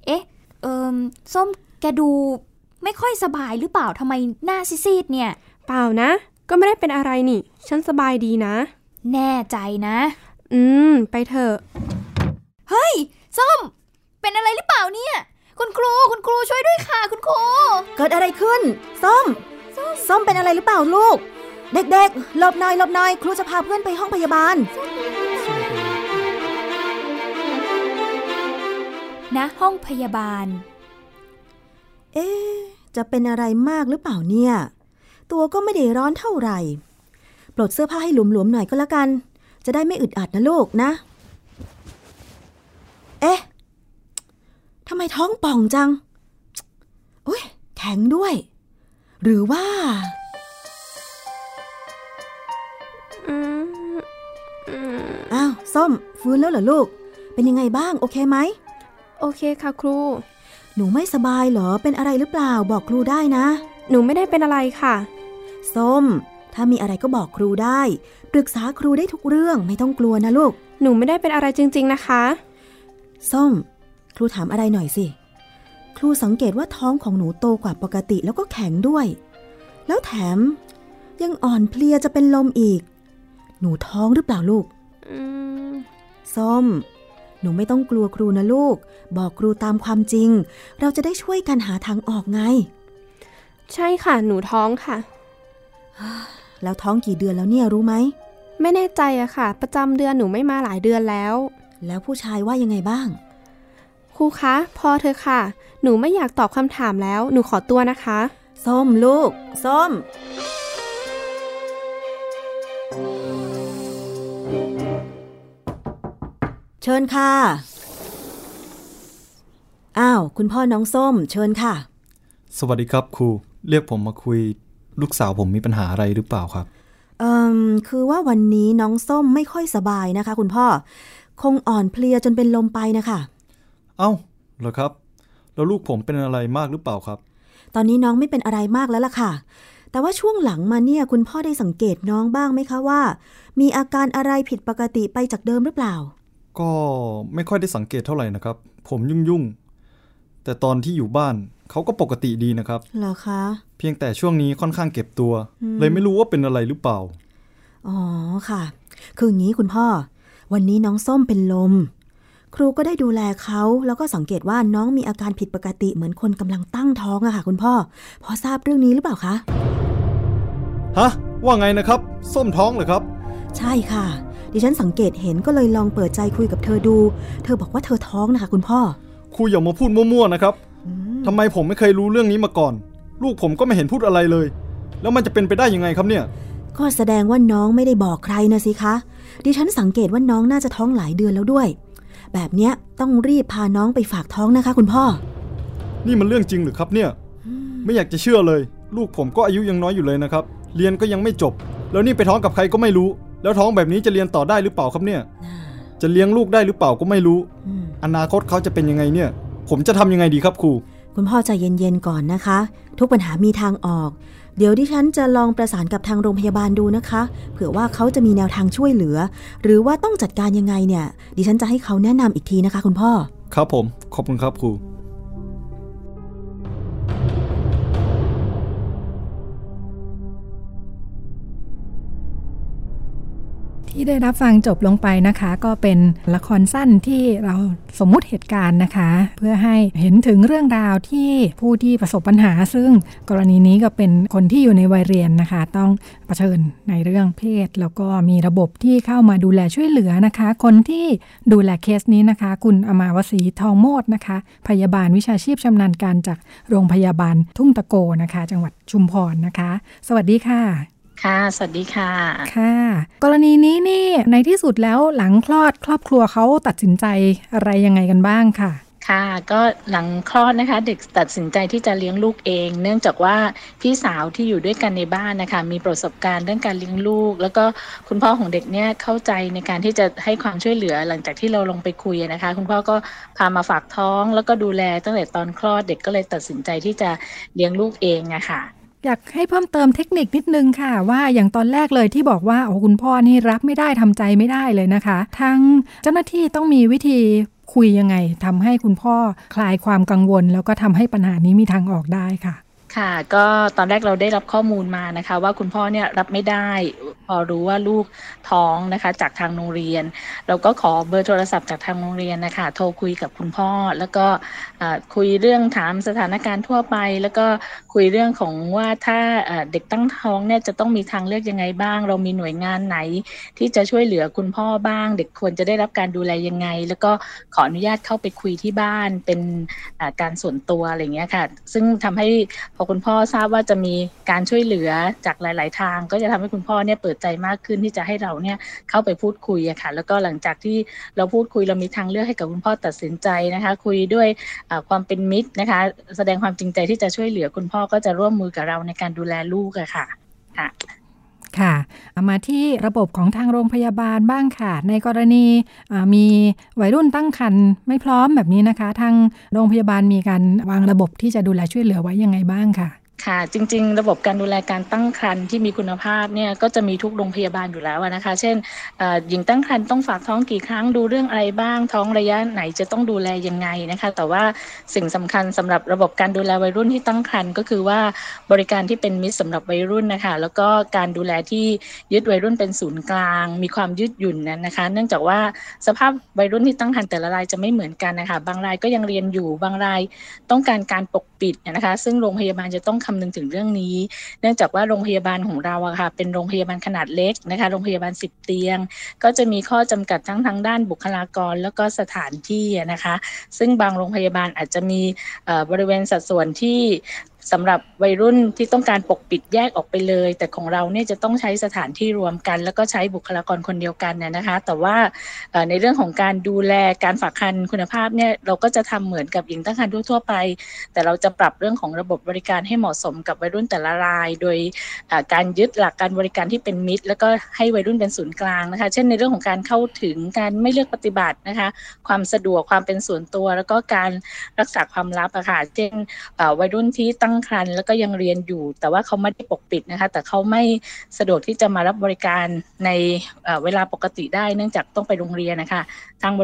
S1: เอ๊ะ เอิมส้มแกดูไม่ค่อยสบายหรือเปล่าทำไมหน้าซีดเนี่ย
S6: เปล่านะ ก็ไม่ได้เป็นอะไรนี่ ฉันสบายดีนะ
S1: แน่ใจนะ
S6: อืม ไปเถอะ
S1: เฮ้ย ส้ม เป็นอะไรหรือเปล่าเนี่ย คุณครูคุณครูช่วยด้วยค่ะคุณครู
S5: เกิดอะไรขึ้น ส้ม ส้มเป็นอะไรหรือเปล่าลูก เด็กๆหลบหน่อยหลบหน่อย ครูจะพาเพื่อนไปห้องพยาบาล
S1: ณห้องพยาบาล
S5: เอ๊จะเป็นอะไรมากหรือเปล่าเนี่ย ตัวก็ไม่ได้ร้อนเท่าไหร่ ปลดเสื้อผ้าให้หลวมๆหน่อยก็แล้วกัน จะได้ไม่อึดอัดนะลูกนะ เอ๊ะ ทำไมท้องป่องจังอุ้ยแข็งด้วย หรือว่า อ้าว ส้ม ฟื้นแล้วเหรอลูก เป็นยังไงบ้าง โอเคไหม
S6: โอเคค่ะครู
S5: หนูไม่สบายเหรอ เป็นอะไรหรือเปล่า บอกครูได้นะ
S6: หนูไม่ได้เป็นอะไรค่ะ
S5: ส้ม ถ้ามีอะไรก็บอกครูได้ ปรึกษาครูได้ทุกเรื่อง ไม่ต้องกลัวนะลูก
S6: หนูไม่ได้เป็นอะไรจริง ๆ นะคะ
S5: ส้ม ครูถามอะไรหน่อยสิ ครูสังเกตว่าท้องของหนูโตกว่าปกติแล้วก็แข็งด้วย แล้วแถม ยังอ่อนเพลียจะเป็นลมอีก หนูท้องหรือเปล่าลูกส้ม หนูไม่ต้องกลัวครูนะลูก บอกครูตามความจริง เราจะได้ช่วยกันหาทางออกไง
S6: ใช่ค่ะ หนูท้องค่ะ
S5: แล้วท้องกี่เดือนแล้วเนี่ยรู้ไหม
S6: ไม่แน่ใจอะค่ะ ประจำเดือนหนูไม่มาหลายเดือนแล้ว
S5: แล้วผู้ชายว่ายังไงบ้าง
S6: ครูคะ พอเธอค่ะ หนูไม่อยากตอบคำถามแล้ว หนูขอตัวนะคะ
S5: ส้มลูก ส้ม เชิญค่ะ อ้าว คุณพ่อน้องส้ม เชิญค่ะ
S7: สวัสดีครับครู เรียกผมมาคุย ลูกสาวผมมีปัญหาอะไรหรือเปล่าครับ
S5: เอ่อคือว่าวันนี้น้องส้มไม่ค่อยสบายนะคะ คุณพ่อ คงอ่อนเพลียจนเป็นลมไปนะคะ
S7: เอา้าเหรอครับ แล้วลูกผมเป็นอะไรมากหรือเปล่าครับ
S5: ตอนนี้น้องไม่เป็นอะไรมากแล้วล่ะค่ะ แต่ว่าช่วงหลังมาเนี่ยคุณพ่อได้สังเกตน้องบ้างไหมคะว่า มีอาการอะไรผิดปกติไปจากเดิมหรือเปล่า
S7: ก็ไม่ค่อยได้สังเกตเท่าไหร่นะครับ ผมยุ่งยุ่งแต่ตอนที่อยู่บ้านเขาก็ปกติดีนะครับ
S5: เหรอคะ
S7: เพียงแต่ช่วงนี้ค่อนข้างเก็บตัว เลยไม่รู้ว่าเป็นอะไรหรือเปล่า
S5: อ๋อค่ะ คืออย่างนี้คุณพ่อ วันนี้น้องส้มเป็นลมค รูก็ได้ดูแลเขาแล้วก็สังเกตว่าน้องมีอาการผิดปกติเหมือนคนกำลังตั้งท้องอะค่ะ คุณพ่อ พอทราบเรื่องนี้หรือเปล่าคะ
S7: ฮะว่าไงนะครับ ส้มท้องเหรอครับ
S5: ใช่ค่ะ ดิฉันสังเกตเห็นก็เลยลองเปิดใจคุยกับเธอดู เธอบอกว่าเธอท้องนะคะคุณพ่อ
S7: ครูอย่ามาพูดมั่วๆนะครับทำไมผมไม่เคยรู้เรื่องนี้มาก่อน ลูกผมก็ไม่เห็นพูดอะไรเลย แล้วมันจะเป็นไปได้ยังไงครับเนี่ย
S5: ก็แสดงว่าน้องไม่ได้บอกใครนะสิคะ ดิฉันสังเกตว่าน้องน่าจะท้องหลายเดือนแล้วด้วย แบบเนี้ยต้องรีบพาน้องไปฝากท้องนะคะ คุณพ่อ
S7: นี่มันเรื่องจริงหรือครับเนี่ย ไม่อยากจะเชื่อเลย ลูกผมก็อายุยังน้อยอยู่เลยนะครับ เรียนก็ยังไม่จบ แล้วนี่ไปท้องกับใครก็ไม่รู้ แล้วท้องแบบนี้จะเรียนต่อได้หรือเปล่าครับเนี่ย จะเลี้ยงลูกได้หรือเปล่าก็ไม่รู้ อนาคตเขาจะเป็นยังไงเนี่ย ผมจะทำยังไงดีครับครู
S5: คุณพ่อใจเย็นๆก่อนนะคะ ทุกปัญหามีทางออก เดี๋ยวดิฉันจะลองประสานกับทางโรงพยาบาลดูนะคะ เผื่อว่าเขาจะมีแนวทางช่วยเหลือ หรือว่าต้องจัดการยังไงเนี่ย ดิฉันจะให้เขาแนะนำอีกทีนะคะ คุณพ่อ
S7: ครับผม ขอบคุณครับครู
S2: ที่ได้รับฟังจบลงไปนะคะ ก็เป็นละครสั้นที่เราสมมุติเหตุการณ์นะคะ เพื่อให้เห็นถึงเรื่องราวที่ผู้ที่ประสบปัญหา ซึ่งกรณีนี้ก็เป็นคนที่อยู่ในวัยเรียนนะคะ ต้องเผชิญในเรื่องเพศ แล้วก็มีระบบที่เข้ามาดูแลช่วยเหลือนะคะ คนที่ดูแลเคสนี้นะคะ คุณอมาวสีทองโมดนะคะ พยาบาลวิชาชีพชำนาญการจากโรงพยาบาลทุ่งตะโกนะคะ จังหวัดชุมพรนะคะ สวัสดีค่ะ
S8: ค่ะ สวัสดีค่ะ
S2: ค่ะ กรณีนี้นี่ในที่สุดแล้วหลังคลอดครอบครัวเขาตัดสินใจอะไรยังไงกันบ้างค่ะ
S8: ค่ะก็หลังคลอดนะคะเด็กตัดสินใจที่จะเลี้ยงลูกเอง เนื่องจากว่าพี่สาวที่อยู่ด้วยกันในบ้านนะคะมีประสบการณ์เรื่องการเลี้ยงลูก แล้วก็คุณพ่อของเด็กเนี่ยเข้าใจในการที่จะให้ความช่วยเหลือหลังจากที่เราลงไปคุยนะคะ คุณพ่อก็พามาฝากท้องแล้วก็ดูแลตั้งแต่ตอนคลอดเด็กก็เลยตัดสินใจที่จะเลี้ยงลูกเองอะค่ะ
S2: อยากให้เพิ่มเติมเทคนิคนิดนึงค่ะ ว่าอย่างตอนแรกเลยที่บอกว่าโอ้คุณพ่อนี่รับไม่ได้ทำใจไม่ได้เลยนะคะทางเจ้าหน้าที่ต้องมีวิธีคุยยังไงทำให้คุณพ่อคลายความกังวล แล้วก็ทำให้ปัญหานี้มีทางออกได้ค่ะ
S8: ค่ะก็ตอนแรกเราได้รับข้อมูลมานะคะ ว่าคุณพ่อเนี่ยรับไม่ได้ พอรู้ว่าลูกท้องนะคะ จากทางโรงเรียน เราก็ขอเบอร์โทรศัพท์จากทางโรงเรียนนะคะโทรคุยกับคุณพ่อ แล้วก็คุยเรื่องถามสถานการณ์ทั่วไป แล้วก็คุยเรื่องของว่าถ้าเด็กตั้งท้องเนี่ยจะต้องมีทางเลือกยังไงบ้าง เรามีหน่วยงานไหน ที่จะช่วยเหลือคุณพ่อบ้าง เด็กควรจะได้รับการดูแลยังไง แล้วก็ขออนุญาตเข้าไปคุยที่บ้านเป็นการส่วนตัวอะไรเงี้ยค่ะ ซึ่งทำให้พอคุณพ่อทราบว่าจะมีการช่วยเหลือจากหลาย ๆ ทาง ก็จะทำให้คุณพ่อเนี่ยเปิดใจมากขึ้นที่จะให้เราเนี่ยเข้าไปพูดคุยอะค่ะ แล้วก็หลังจากที่เราพูดคุยเรามีทางเลือกให้กับคุณพ่อตัดสินใจนะคะ คุยด้วยความเป็นมิตรนะคะ แสดงความจริงใจที่จะช่วยเหลือคุณพ่อก็จะร่วมมือกับเราในการดูแลลูกอะค่ะค่ะ
S2: ค่ะามาที่ระบบของทางโรงพยาบาลบ้างค่ะ ในกรณีมีวัยรุ่นตั้งครรภ์ไม่พร้อมแบบนี้นะคะ ทางโรงพยาบาลมีการวางระบบที่จะดูแลช่วยเหลือไว้ยังไงบ้างค่ะ
S8: ค่ะจริง ๆ ระบบการดูแลการตั้งครรภ์ที่มีคุณภาพเนี่ยก็จะมีทุกโรงพยาบาลอยู่แล้วนะคะ เช่นหญิงตั้งครรภ์ต้องฝากท้องกี่ครั้งดูเรื่องอะไรบ้าง ท้องระยะไหนจะต้องดูแลยังไงนะคะ แต่ว่าสิ่งสำคัญสำหรับระบบการดูแลวัยรุ่นที่ตั้งครรภ์ก็คือว่าบริการที่เป็นมิตรสำหรับวัยรุ่นนะคะ แล้วก็การดูแลที่ยึดวัยรุ่นเป็นศูนย์กลาง มีความยืดหยุ่นนั้นนะคะ เนื่องจากว่าสภาพวัยรุ่นที่ตั้งครรภ์แต่ละรายจะไม่เหมือนกันนะคะบางรายก็ยังเรียนอยู่บางรายต้องการการปกปิดนะคะ ซึ่งโรงพยาบาลจะต้องคำนึงถึงเรื่องนี้ เนื่องจากว่าโรงพยาบาลของเราอะค่ะเป็นโรงพยาบาลขนาดเล็กนะคะ โรงพยาบาล10เตียง ก็จะมีข้อจำกัดทั้งทางด้านบุคลากร แล้วก็สถานที่นะคะ ซึ่งบางโรงพยาบาลอาจจะมีบริเวณสัดส่วนที่ สำหรับวัยรุ่นที่ต้องการปกปิดแยกออกไปเลย แต่ของเราเนี่ยจะต้องใช้สถานที่รวมกัน แล้วก็ใช้บุคลากรคนเดียวกันเนี่ยนะคะ แต่ว่าในเรื่องของการดูแลการฝากคันคุณภาพเนี่ยเราก็จะทำเหมือนกับหญิงตั้งครรภ์ทั่วไป แต่เราจะปรับเรื่องของระบบบริการให้เหมาะสมกับวัยรุ่นแต่ละราย โดยการยึดหลักการบริการที่เป็นมิตร แล้วก็ให้วัยรุ่นเป็นศูนย์กลางนะคะ เช่นในเรื่องของการเข้าถึงการไม่เลือกปฏิบัตินะคะ ความสะดวกความเป็นส่วนตัว แล้วก็การรักษาความลับอะค่ะเช่นวัยรุ่นที่ตั้งครรภ์แล้วก็ยังเรียนอยู่ แต่ว่าเขาไม่ได้ปกปิดนะคะ แต่เขาไม่สะดวกที่จะมารับบริการในเวลาปกติได้เนื่องจากต้องไปโรงเรียนนะคะ ทาง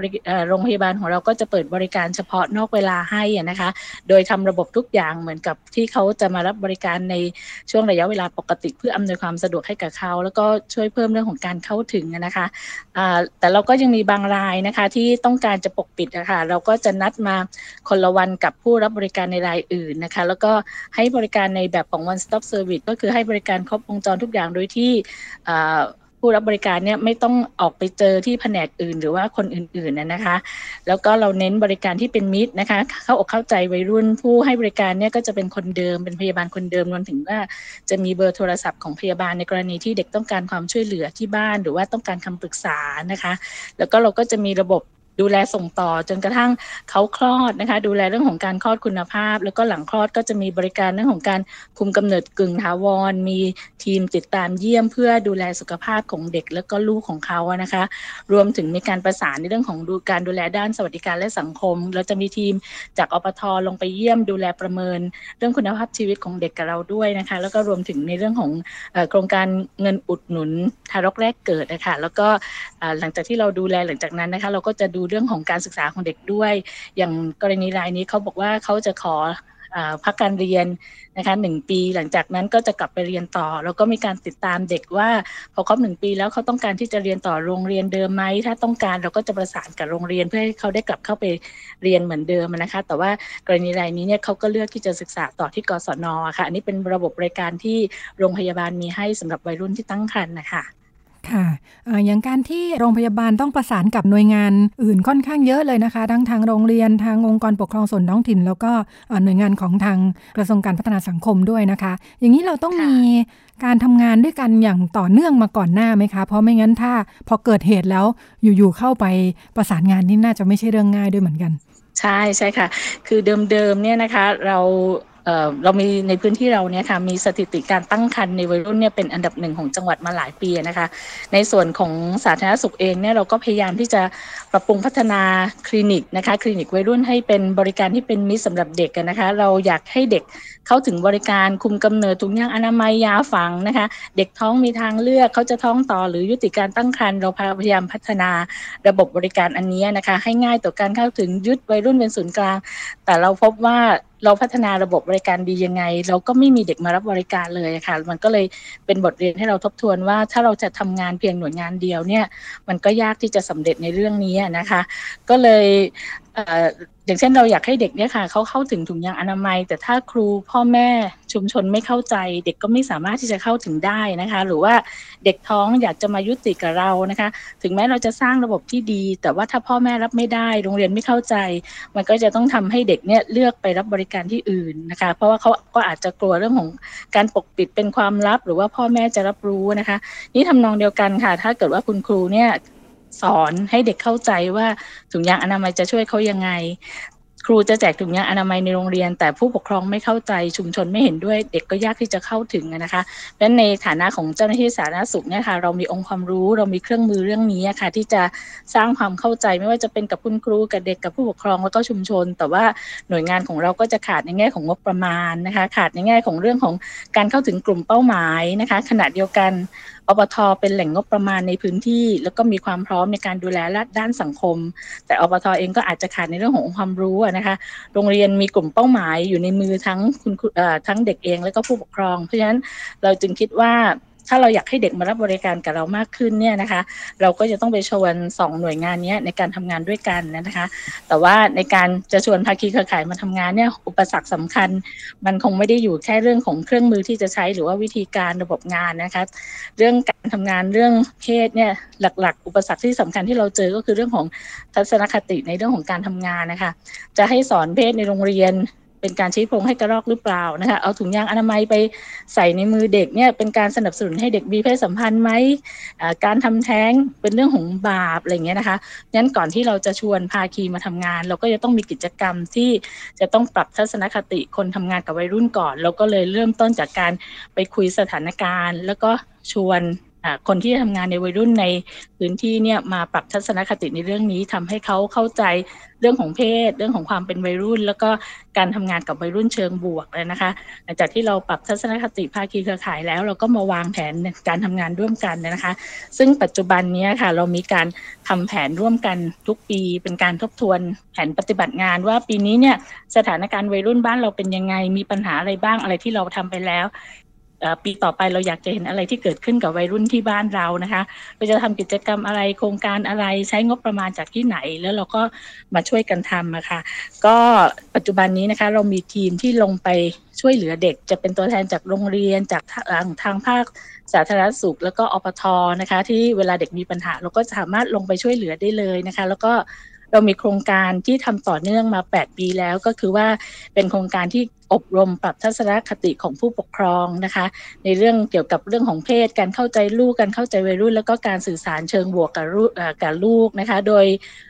S8: โรงพยาบาลของเราก็จะเปิดบริการเฉพาะนอกเวลาให้นะคะ โดยทำระบบทุกอย่างเหมือนกับที่เขาจะมารับบริการในช่วงระยะเวลาปกติ เพื่ออำนวยความสะดวกให้กับเขา แล้วก็ช่วยเพิ่มเรื่องของการเข้าถึงนะคะแต่เราก็ยังมีบางรายนะคะที่ต้องการจะปกปิดนะคะเราก็จะนัดมาคนละวันกับผู้รับบริการในรายอื่นนะคะ แล้วก็ให้บริการในแบบของ one stop service ก็คือให้บริการครบวงจรทุกอย่างโดยที่ผู้รับบริการเนี่ยไม่ต้องออกไปเจอที่แผนกอื่น หรือว่าคนอื่นๆนะคะ แล้วก็เราเน้นบริการที่เป็นมิตรนะคะ เข้าอกเข้าใจวัยรุ่นผู้ให้บริการเนี่ยก็จะเป็นคนเดิมเป็นพยาบาลคนเดิมรวมถึงว่าจะมีเบอร์โทรศัพท์ของพยาบาลในกรณีที่เด็กต้องการความช่วยเหลือที่บ้าน หรือว่าต้องการคำปรึกษานะคะ แล้วก็เราก็จะมีระบบ ดูแลส่งต่อจนกระทั่งเขาคลอดนะคะ ดูแลเรื่องของการคลอดคุณภาพ แล้วก็หลังคลอดก็จะมีบริการเรื่องของการคุมกำเนิดกึ่งถาวร มีทีมติดตามเยี่ยมเพื่อดูแลสุขภาพของเด็ก แล้วก็ลูกของเขานะคะ รวมถึงมีการประสานในเรื่องของดูการดูแลด้านสวัสดิการและสังคม เราจะมีทีมจากอปทลงไปเยี่ยมดูแลประเมิน เรื่องคุณภาพชีวิตของเด็กกับเราด้วยนะคะ แล้วก็รวมถึงในเรื่องของโครงการเงินอุดหนุนทารกแรกเกิดนะคะแล้วก็หลังจากที่เราดูแลหลังจากนั้นนะคะ เราก็จะดูเรื่องของการศึกษาของเด็กด้วย อย่างกรณีรายนี้เขาบอกว่าเขาจะขอพักการเรียนนะคะหนึ่งปีหลังจากนั้นก็จะกลับไปเรียนต่อ แล้วก็มีการติดตามเด็กว่าพอครบหนึ่งปีแล้วเขาต้องการที่จะเรียนต่อโรงเรียนเดิมไหมถ้าต้องการเราก็จะประสานกับโรงเรียนเพื่อให้เขาได้กลับเข้าไปเรียนเหมือนเดิมนะคะ แต่ว่ากรณีรายนี้เนี่ยเขาก็เลือกที่จะศึกษาต่อที่กศนค่ะอันนี้เป็นระบบบริการที่โรงพยาบาลมีให้สำหรับวัยรุ่นที่ตั้งครรภ์นะคะ
S2: ค่ะอย่างการที่โรงพยาบาลต้องประสานกับหน่วยงานอื่นค่อนข้างเยอะเลยนะคะ ทั้งทางโรงเรียนทางองค์กรปกครองส่วนท้องถิ่น แล้วก็หน่วยงานของทางกระทรวงการพัฒนาสังคมด้วยนะคะ อย่างนี้เราต้องมีการทำงานด้วยกันอย่างต่อเนื่องมาก่อนหน้าไหมคะ เพราะไม่งั้นถ้าพอเกิดเหตุแล้วอยู่ๆเข้าไปประสานงานนี่น่าจะไม่ใช่เรื่องง่ายด้วยเหมือนกัน
S8: ใช่ใช่ค่ะ คือเดิมๆเนี่ยนะคะเรา เรามีในพื้นที่เราเนี่ยค่ะมีสถิติการตั้งครรภ์ในวัยรุ่นเนี่ยเป็นอันดับหนึ่งของจังหวัดมาหลายปีนะคะ ในส่วนของสาธารณสุขเองเนี่ยเราก็พยายามที่จะปรับปรุงพัฒนาคลินิกนะคะคลินิกวัยรุ่นให้เป็นบริการที่เป็นมิตรสำหรับเด็กกันนะคะ เราอยากให้เด็กเข้าถึงบริการคุมกำเนิดถุงยางอนามัยยาฝังนะคะ เด็กท้องมีทางเลือกเขาจะท้องต่อหรือยุติการตั้งครรภ์เราพยายามพัฒนาระบบบริการอันนี้นะคะ ให้ง่ายต่อการเข้าถึงยึดวัยรุ่นเป็นศูนย์กลาง แต่เราพบว่า เราพัฒนาระบบบริการดียังไง เราก็ไม่มีเด็กมารับบริการเลยค่ะ มันก็เลยเป็นบทเรียนให้เราทบทวนว่า ถ้าเราจะทำงานเพียงหน่วยงานเดียวเนี่ย มันก็ยากที่จะสำเร็จในเรื่องนี้นะคะ ก็เลย อย่างเช่นเราอยากให้เด็กเนี่ยค่ะเขาเข้าถึงถุงยางอนามัย แต่ถ้าครูพ่อแม่ชุมชนไม่เข้าใจ เด็กก็ไม่สามารถที่จะเข้าถึงได้นะคะ หรือว่าเด็กท้องอยากจะมายุติกับเรานะคะ ถึงแม้เราจะสร้างระบบที่ดี แต่ว่าถ้าพ่อแม่รับไม่ได้ โรงเรียนไม่เข้าใจ มันก็จะต้องทำให้เด็กเนี่ยเลือกไปรับบริการที่อื่นนะคะ เพราะว่าเขาก็อาจจะกลัวเรื่องของการปกปิดเป็นความลับ หรือว่าพ่อแม่จะรับรู้นะคะ นี่ทำนองเดียวกันค่ะ ถ้าเกิดว่าคุณครูเนี่ย สอนให้เด็กเข้าใจว่าถุงยางอนามัยจะช่วยเขายังไง ครูจะแจกถุงยางอนามัยในโรงเรียน แต่ผู้ปกครองไม่เข้าใจชุมชนไม่เห็นด้วย เด็กก็ยากที่จะเข้าถึงนะคะเพราะฉะนั้นในฐานะของเจ้าหน้าที่สาธารณสุขเนี่ยค่ะเรามีองค์ความรู้เรามีเครื่องมือเรื่องนี้ค่ะ ที่จะสร้างความเข้าใจไม่ว่าจะเป็นกับคุณครูกับเด็กกับผู้ปกครองแล้วก็ชุมชน แต่ว่าหน่วยงานของเราก็จะขาดในแง่ของงบประมาณนะคะ ขาดในแง่ของเรื่องของการเข้าถึงกลุ่มเป้าหมายนะคะ ขณะเดียวกันอบทเป็นแหล่งงบประมาณในพื้นที่ แล้วก็มีความพร้อมในการดูแลด้านสังคม แต่อบทเองก็อาจจะขาดในเรื่องของความรู้นะคะ โรงเรียนมีกลุ่มเป้าหมายอยู่ในมือทั้งคุณทั้งเด็กเอง แล้วก็ผู้ปกครอง เพราะฉะนั้นเราจึงคิดว่า ถ้าเราอยากให้เด็กมารับบริการกับเรามากขึ้นเนี่ยนะคะ เราก็จะต้องไปชวนสองหน่วยงานนี้ในการทำงานด้วยกันนะคะ แต่ว่าในการจะชวนภาคีเครือข่ายมาทำงานเนี่ยอุปสรรคสำคัญ มันคงไม่ได้อยู่แค่เรื่องของเครื่องมือที่จะใช้หรือว่าวิธีการระบบงานนะคะ เรื่องการทำงานเรื่องเพศเนี่ยหลัก ๆ อุปสรรคที่สำคัญที่เราเจอก็คือเรื่องของทัศนคติในเรื่องของการทำงานนะคะ จะให้สอนเพศในโรงเรียน เป็นการชี้โพรงให้กระรอกหรือเปล่านะคะเอาถุงยางอนามัยไปใส่ในมือเด็กเนี่ยเป็นการสนับสนุนให้เด็กมีเพศสัมพันธ์ไหมการทำแท้งเป็นเรื่องของบาปอะไรเงี้ยนะคะงั้นก่อนที่เราจะชวนภาคีมาทำงาน เราก็จะต้องมีกิจกรรมที่จะต้องปรับทัศนคติคนทำงานกับวัยรุ่นก่อน เราก็เลยเริ่มต้นจากการไปคุยสถานการณ์ แล้วก็ชวน คนที่ทำงานในวัยรุ่นในพื้นที่เนี่ยมาปรับทัศนคติในเรื่องนี้ทำให้เขาเข้าใจเรื่องของเพศ เรื่องของความเป็นวัยรุ่น แล้วก็การทำงานกับวัยรุ่นเชิงบวกเลยนะคะหลังจากที่เราปรับทัศนคติภาคีเครือข่ายแล้ว เราก็มาวางแผนการทำงานร่วมกันนะคะ ซึ่งปัจจุบันนี้ค่ะเรามีการทำแผนร่วมกันทุกปีเป็นการทบทวนแผนปฏิบัติงาน ว่าปีนี้เนี่ยสถานการณ์วัยรุ่นบ้านเราเป็นยังไงมีปัญหาอะไรบ้างอะไรที่เราทำไปแล้ว ปีต่อไปเราอยากจะเห็นอะไรที่เกิดขึ้นกับวัยรุ่นที่บ้านเรานะคะเราจะทำกิจกรรมอะไรโครงการอะไรใช้งบประมาณจากที่ไหน แล้วเราก็มาช่วยกันทำนะคะก็ปัจจุบันนี้นะคะเรามีทีมที่ลงไปช่วยเหลือเด็ก จะเป็นตัวแทนจากโรงเรียนจากทางทางภาคสาธารณสุข แล้วก็อปทนะคะ ที่เวลาเด็กมีปัญหา เราก็สามารถลงไปช่วยเหลือได้เลยนะคะ แล้วก็เรามีโครงการที่ทำต่อเนื่องมา 8 ปีแล้วก็คือว่าเป็นโครงการที่อบรมปรับทัศนคติของผู้ปกครองนะคะ ในเรื่องเกี่ยวกับเรื่องของเพศ การเข้าใจลูกการเข้าใจวัยรุ่น แล้วก็การสื่อสารเชิงบวกกับลูกกับลูกนะคะ โดย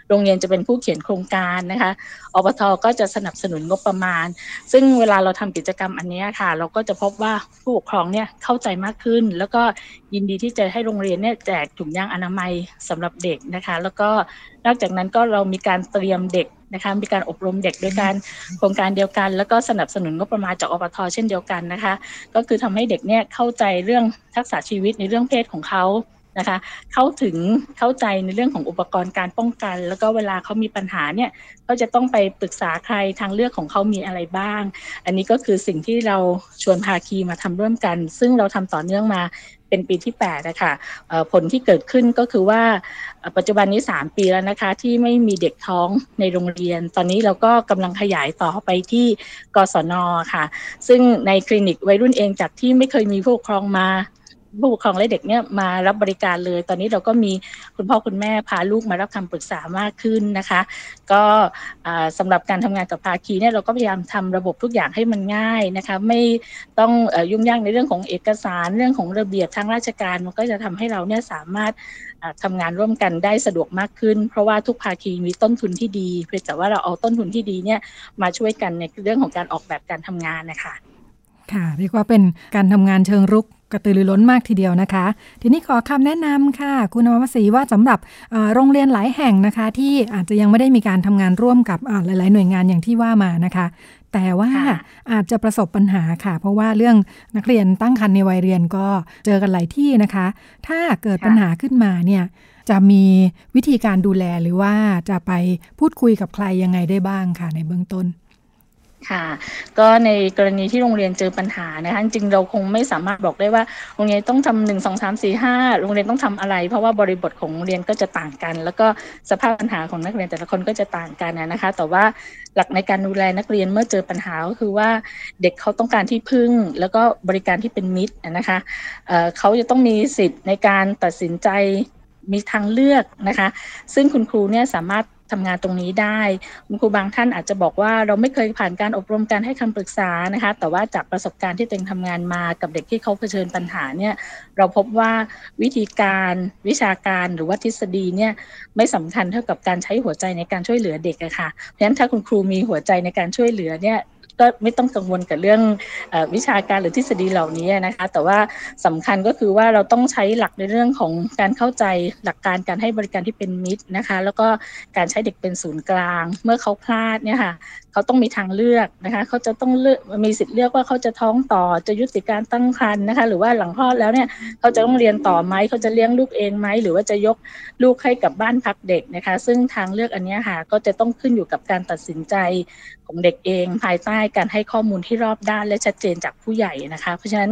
S8: โรงเรียนจะเป็นผู้เขียนโครงการนะคะอบทก็จะสนับสนุนงบประมาณ ซึ่งเวลาเราทำกิจกรรมอันนี้ค่ะ เราก็จะพบว่าผู้ปกครองเนี่ยเข้าใจมากขึ้น แล้วก็ยินดีที่จะให้โรงเรียนเนี่ยแจกถุงยางอนามัยสำหรับเด็กนะคะ แล้วก็นอกจากนั้นก็เรามีการเตรียมเด็กนะคะมีการอบรมเด็กโดยการโครงการเดียวกัน แล้วก็สนับสนุนงบประมาณจากอปทเช่นเดียวกันนะคะ ก็คือทำให้เด็กเนี่ยเข้าใจเรื่องทักษะชีวิตในเรื่องเพศของเขานะคะเข้าถึงเข้าใจในเรื่องของอุปกรณ์การป้องกัน แล้วก็เวลาเขามีปัญหาเนี่ยเขาจะต้องไปปรึกษาใครทางเลือกของเขามีอะไรบ้าง อันนี้ก็คือสิ่งที่เราชวนภาคีมาทำร่วมกัน ซึ่งเราทำต่อเนื่องมา เป็นปีที่8นะคะผลที่เกิดขึ้นก็คือว่าปัจจุบันนี้ 3 ปีแล้วนะคะ ที่ไม่มีเด็กท้องในโรงเรียน ตอนนี้เราก็กำลังขยายต่อไปที่กศนค่ะ ซึ่งในคลินิกวัยรุ่นเองจากที่ไม่เคยมีผู้ปกครองมา ผู้ปกครองและเด็กเนี่ยมารับบริการเลย ตอนนี้เราก็มีคุณพ่อคุณแม่พาลูกมารับคำปรึกษามากขึ้นนะคะ ก็สำหรับการทำงานกับภาคีเนี่ยเราก็พยายามทำระบบทุกอย่างให้มันง่ายนะคะไม่ต้องยุ่งยากในเรื่องของเอกสารเรื่องของระเบียบทางราชการมันก็จะทำให้เราเนี่ยสามารถทำงานร่วมกันได้สะดวกมากขึ้น เพราะว่าทุกภาคีมีต้นทุนที่ดีเพียงแต่ว่าเราเอาต้นทุนที่ดีเนี่ยมาช่วยกันในเรื่องของการออกแบบการทำงานนะคะ
S2: ค่ะเรียกว่าเป็นการทำงานเชิงรุก กระตือรือร้นมากทีเดียวนะคะ ทีนี้ขอคำแนะนำค่ะ คุณอมศรีว่าสำหรับโรงเรียนหลายแห่งนะคะ ที่อาจจะยังไม่ได้มีการทำงานร่วมกับหลาย ๆ หน่วยงานอย่างที่ว่ามานะคะแต่ว่าอาจจะประสบปัญหาค่ะ เพราะว่าเรื่องนักเรียนตั้งครรภ์ในวัยเรียนก็เจอกันหลายที่นะคะ ถ้าเกิดปัญหาขึ้นมาเนี่ยจะมีวิธีการดูแลหรือว่าจะไปพูดคุยกับใครยังไงได้บ้างค่ะในเบื้องต้น
S8: ค่ะ ก็ในกรณีที่โรงเรียนเจอปัญหานะคะจริงเราคงไม่สามารถบอกได้ว่าโรงเรียนต้องทำหนึ่งสองสามสี่ห้าโรงเรียนต้องทำอะไร เพราะว่าบริบทของโรงเรียนก็จะต่างกัน แล้วก็สภาพปัญหาของนักเรียนแต่ละคนก็จะต่างกันนะคะ แต่ว่าหลักในการดูแลนักเรียนเมื่อเจอปัญหาก็คือว่าเด็กเขาต้องการที่พึ่ง แล้วก็บริการที่เป็นมิตรนะคะเขาจะต้องมีสิทธิ์ในการตัดสินใจมีทางเลือกนะคะ ซึ่งคุณครูเนี่ยสามารถ ทำงานตรงนี้ได้ คุณครูบางท่านอาจจะบอกว่าเราไม่เคยผ่านการอบรมการให้คำปรึกษานะคะ แต่ว่าจากประสบการณ์ที่ตัวเองทำงานมากับเด็กที่เขาเผชิญปัญหาเนี่ยเราพบว่าวิธีการวิชาการหรือว่าทฤษฎีเนี่ยไม่สำคัญเท่ากับการใช้หัวใจในการช่วยเหลือเด็กอะค่ะเพราะฉะนั้นถ้าคุณครูมีหัวใจในการช่วยเหลือเนี่ย ก็ไม่ต้องกังวลกับเรื่องอวิชาการหรือทฤษฎีเหล่านี้นะคะ แต่ว่าสำคัญก็คือว่าเราต้องใช้หลักในเรื่องของการเข้าใจหลักการการให้บริการที่เป็นมิตรนะคะ แล้วก็การใช้เด็กเป็นศูนย์กลาง เมื่อเขาพลาดเนี่ยค่ะเขาต้องมีทางเลือกนะคะ เขาจะต้องเลือกมีสิทธิ์เลือกว่าเขาจะท้องต่อจะยุติการตั้งครรภ์นะคะ หรือว่าหลังคลอดแล้วเนี่ยเขาจะต้องเรียนต่อไหมเขาจะเลี้ยงลูกเองไหมหรือว่าจะยกลูกให้กับบ้านพักเด็กนะคะ ซึ่งทางเลือกอันนี้ค่ะก็จะต้องขึ้นอยู่กับการตัดสินใจของเด็กเองภายใต้การให้ข้อมูลที่รอบด้านและชัดเจนจากผู้ใหญ่นะคะ เพราะฉะนั้น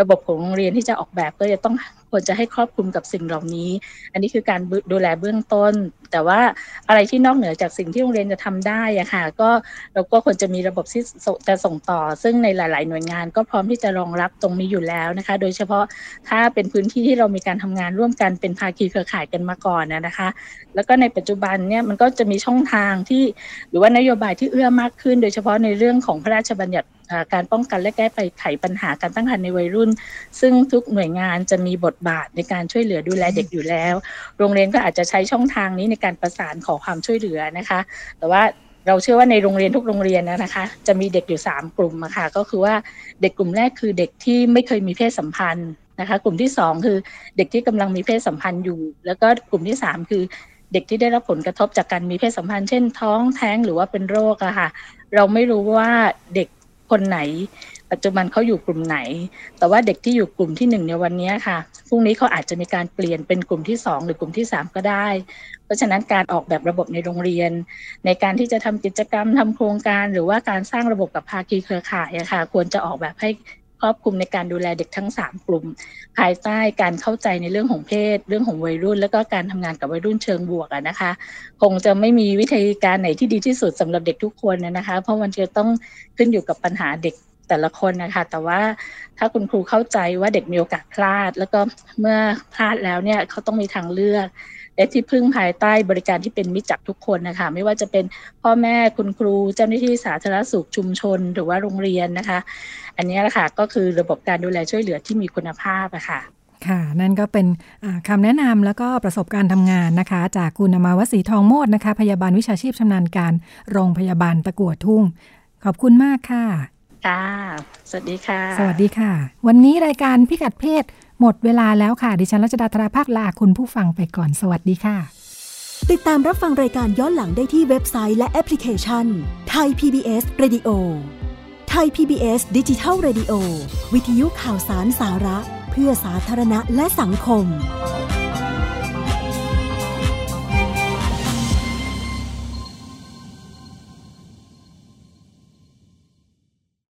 S8: ระบบของโรงเรียนที่จะออกแบบก็จะต้อง ควรจะให้ครอบคลุมกับสิ่งเหล่านี้ อันนี้คือการดูแลเบื้องต้น แต่ว่าอะไรที่นอกเหนือจากสิ่งที่โรงเรียนจะทำได้อะค่ะก็เราก็ควรจะมีระบบที่จะส่งต่อ ซึ่งในหลาย ๆ หน่วยงานก็พร้อมที่จะรองรับตรงนี้อยู่แล้วนะคะ โดยเฉพาะถ้าเป็นพื้นที่ที่เรามีการทำงานร่วมกันเป็นภาคีเครือข่ายกันมาก่อนนะคะ แล้วก็ในปัจจุบันเนี่ยมันก็จะมีช่องทางที่หรือว่านโยบายที่เอื้อมากขึ้น โดยเฉพาะในเรื่องของพระราชบัญญัติการป้องกันและแก้ไขปัญหาการตั้งครรภ์ในวัยรุ่น ซึ่งทุกหน่วยงานจะมีบทบาทในการช่วยเหลือดูแลเด็กอยู่แล้ว โรงเรียนก็อาจจะใช้ช่องทางนี้ในการประสานขอความช่วยเหลือนะคะ แต่ว่าเราเชื่อว่าในโรงเรียนทุกโรงเรียนนะคะ จะมีเด็กอยู่ 3 กลุ่มะค่ะก็คือว่าเด็กกลุ่มแรกคือเด็กที่ไม่เคยมีเพศสัมพันธ์นะคะ กลุ่มที่ 2 คือเด็กที่กำลังมีเพศสัมพันธ์อยู่ แล้วก็กลุ่มที่ 3 คือเด็กที่ได้รับผลกระทบจากการมีเพศสัมพันธ์เช่นท้องแท้งหรือว่าเป็นโรคอะค่ะ เราไม่รู้ว่าเด็ก คนไหน ปัจจุบันเขาอยู่กลุ่มไหน แต่ว่าเด็กที่อยู่กลุ่มที่หนึ่งในวันนี้ค่ะพรุ่งนี้เขาอาจจะมีการเปลี่ยนเป็นกลุ่มที่สองหรือกลุ่มที่สามก็ได้ เพราะฉะนั้นการออกแบบระบบในโรงเรียน ในการที่จะทำกิจกรรมทำโครงการ หรือว่าการสร้างระบบกับภาคีเครือข่ายค่ะ ควรจะออกแบบให้ รอบคลุมในการดูแลเด็กทั้ง 3 กลุ่ม ภายใต้การเข้าใจในเรื่องของเพศ เรื่องของวัยรุ่น แล้วก็การทำงานกับวัยรุ่นเชิงบวกนะคะ คงจะไม่มีวิธีการไหนที่ดีที่สุดสำหรับเด็กทุกคนนะคะ เพราะมันจะต้องขึ้นอยู่กับปัญหาเด็กแต่ละคนนะคะ แต่ว่าถ้าคุณครูเข้าใจว่าเด็กมีโอกาสพลาด แล้วก็เมื่อพลาดแล้วเนี่ยเขาต้องมีทางเลือก และที่พึ่งภายใต้บริการที่เป็นมิตรจักทุกคนนะคะ ไม่ว่าจะเป็นพ่อแม่คุณครู เจ้าหน้าที่สาธารณสุขชุมชน หรือว่าโรงเรียนนะคะ อันนี้แหละค่ะก็คือระบบการดูแลช่วยเหลือที่มีคุณภาพอะค่ะ
S2: ค่ะ นั่นก็เป็นคำแนะนำแล้วก็ประสบการณ์ทำงานนะคะ จากคุณอมาวสีทองโมดนะคะ พยาบาลวิชาชีพชำนาญการ โรงพยาบาลตะกัวทุ่ง ขอบคุณมากค่ะ
S8: ค่ะ สวัสดีค่ะ
S2: สวัสดีค่ะ วันนี้รายการพิกัดเพศ หมดเวลาแล้วค่ะ ดิฉันรัชดาธราภาคลาคุณผู้ฟังไปก่อนสวัสดีค่ะ
S5: ติดตามรับฟังรายการย้อนหลังได้ที่เว็บไซต์และแอปพลิเคชันไทย PBS Radio ไทย PBS ดิจิทัล Radio วิทยุข่าวสารสาระ เพื่อสาธารณะและสังคม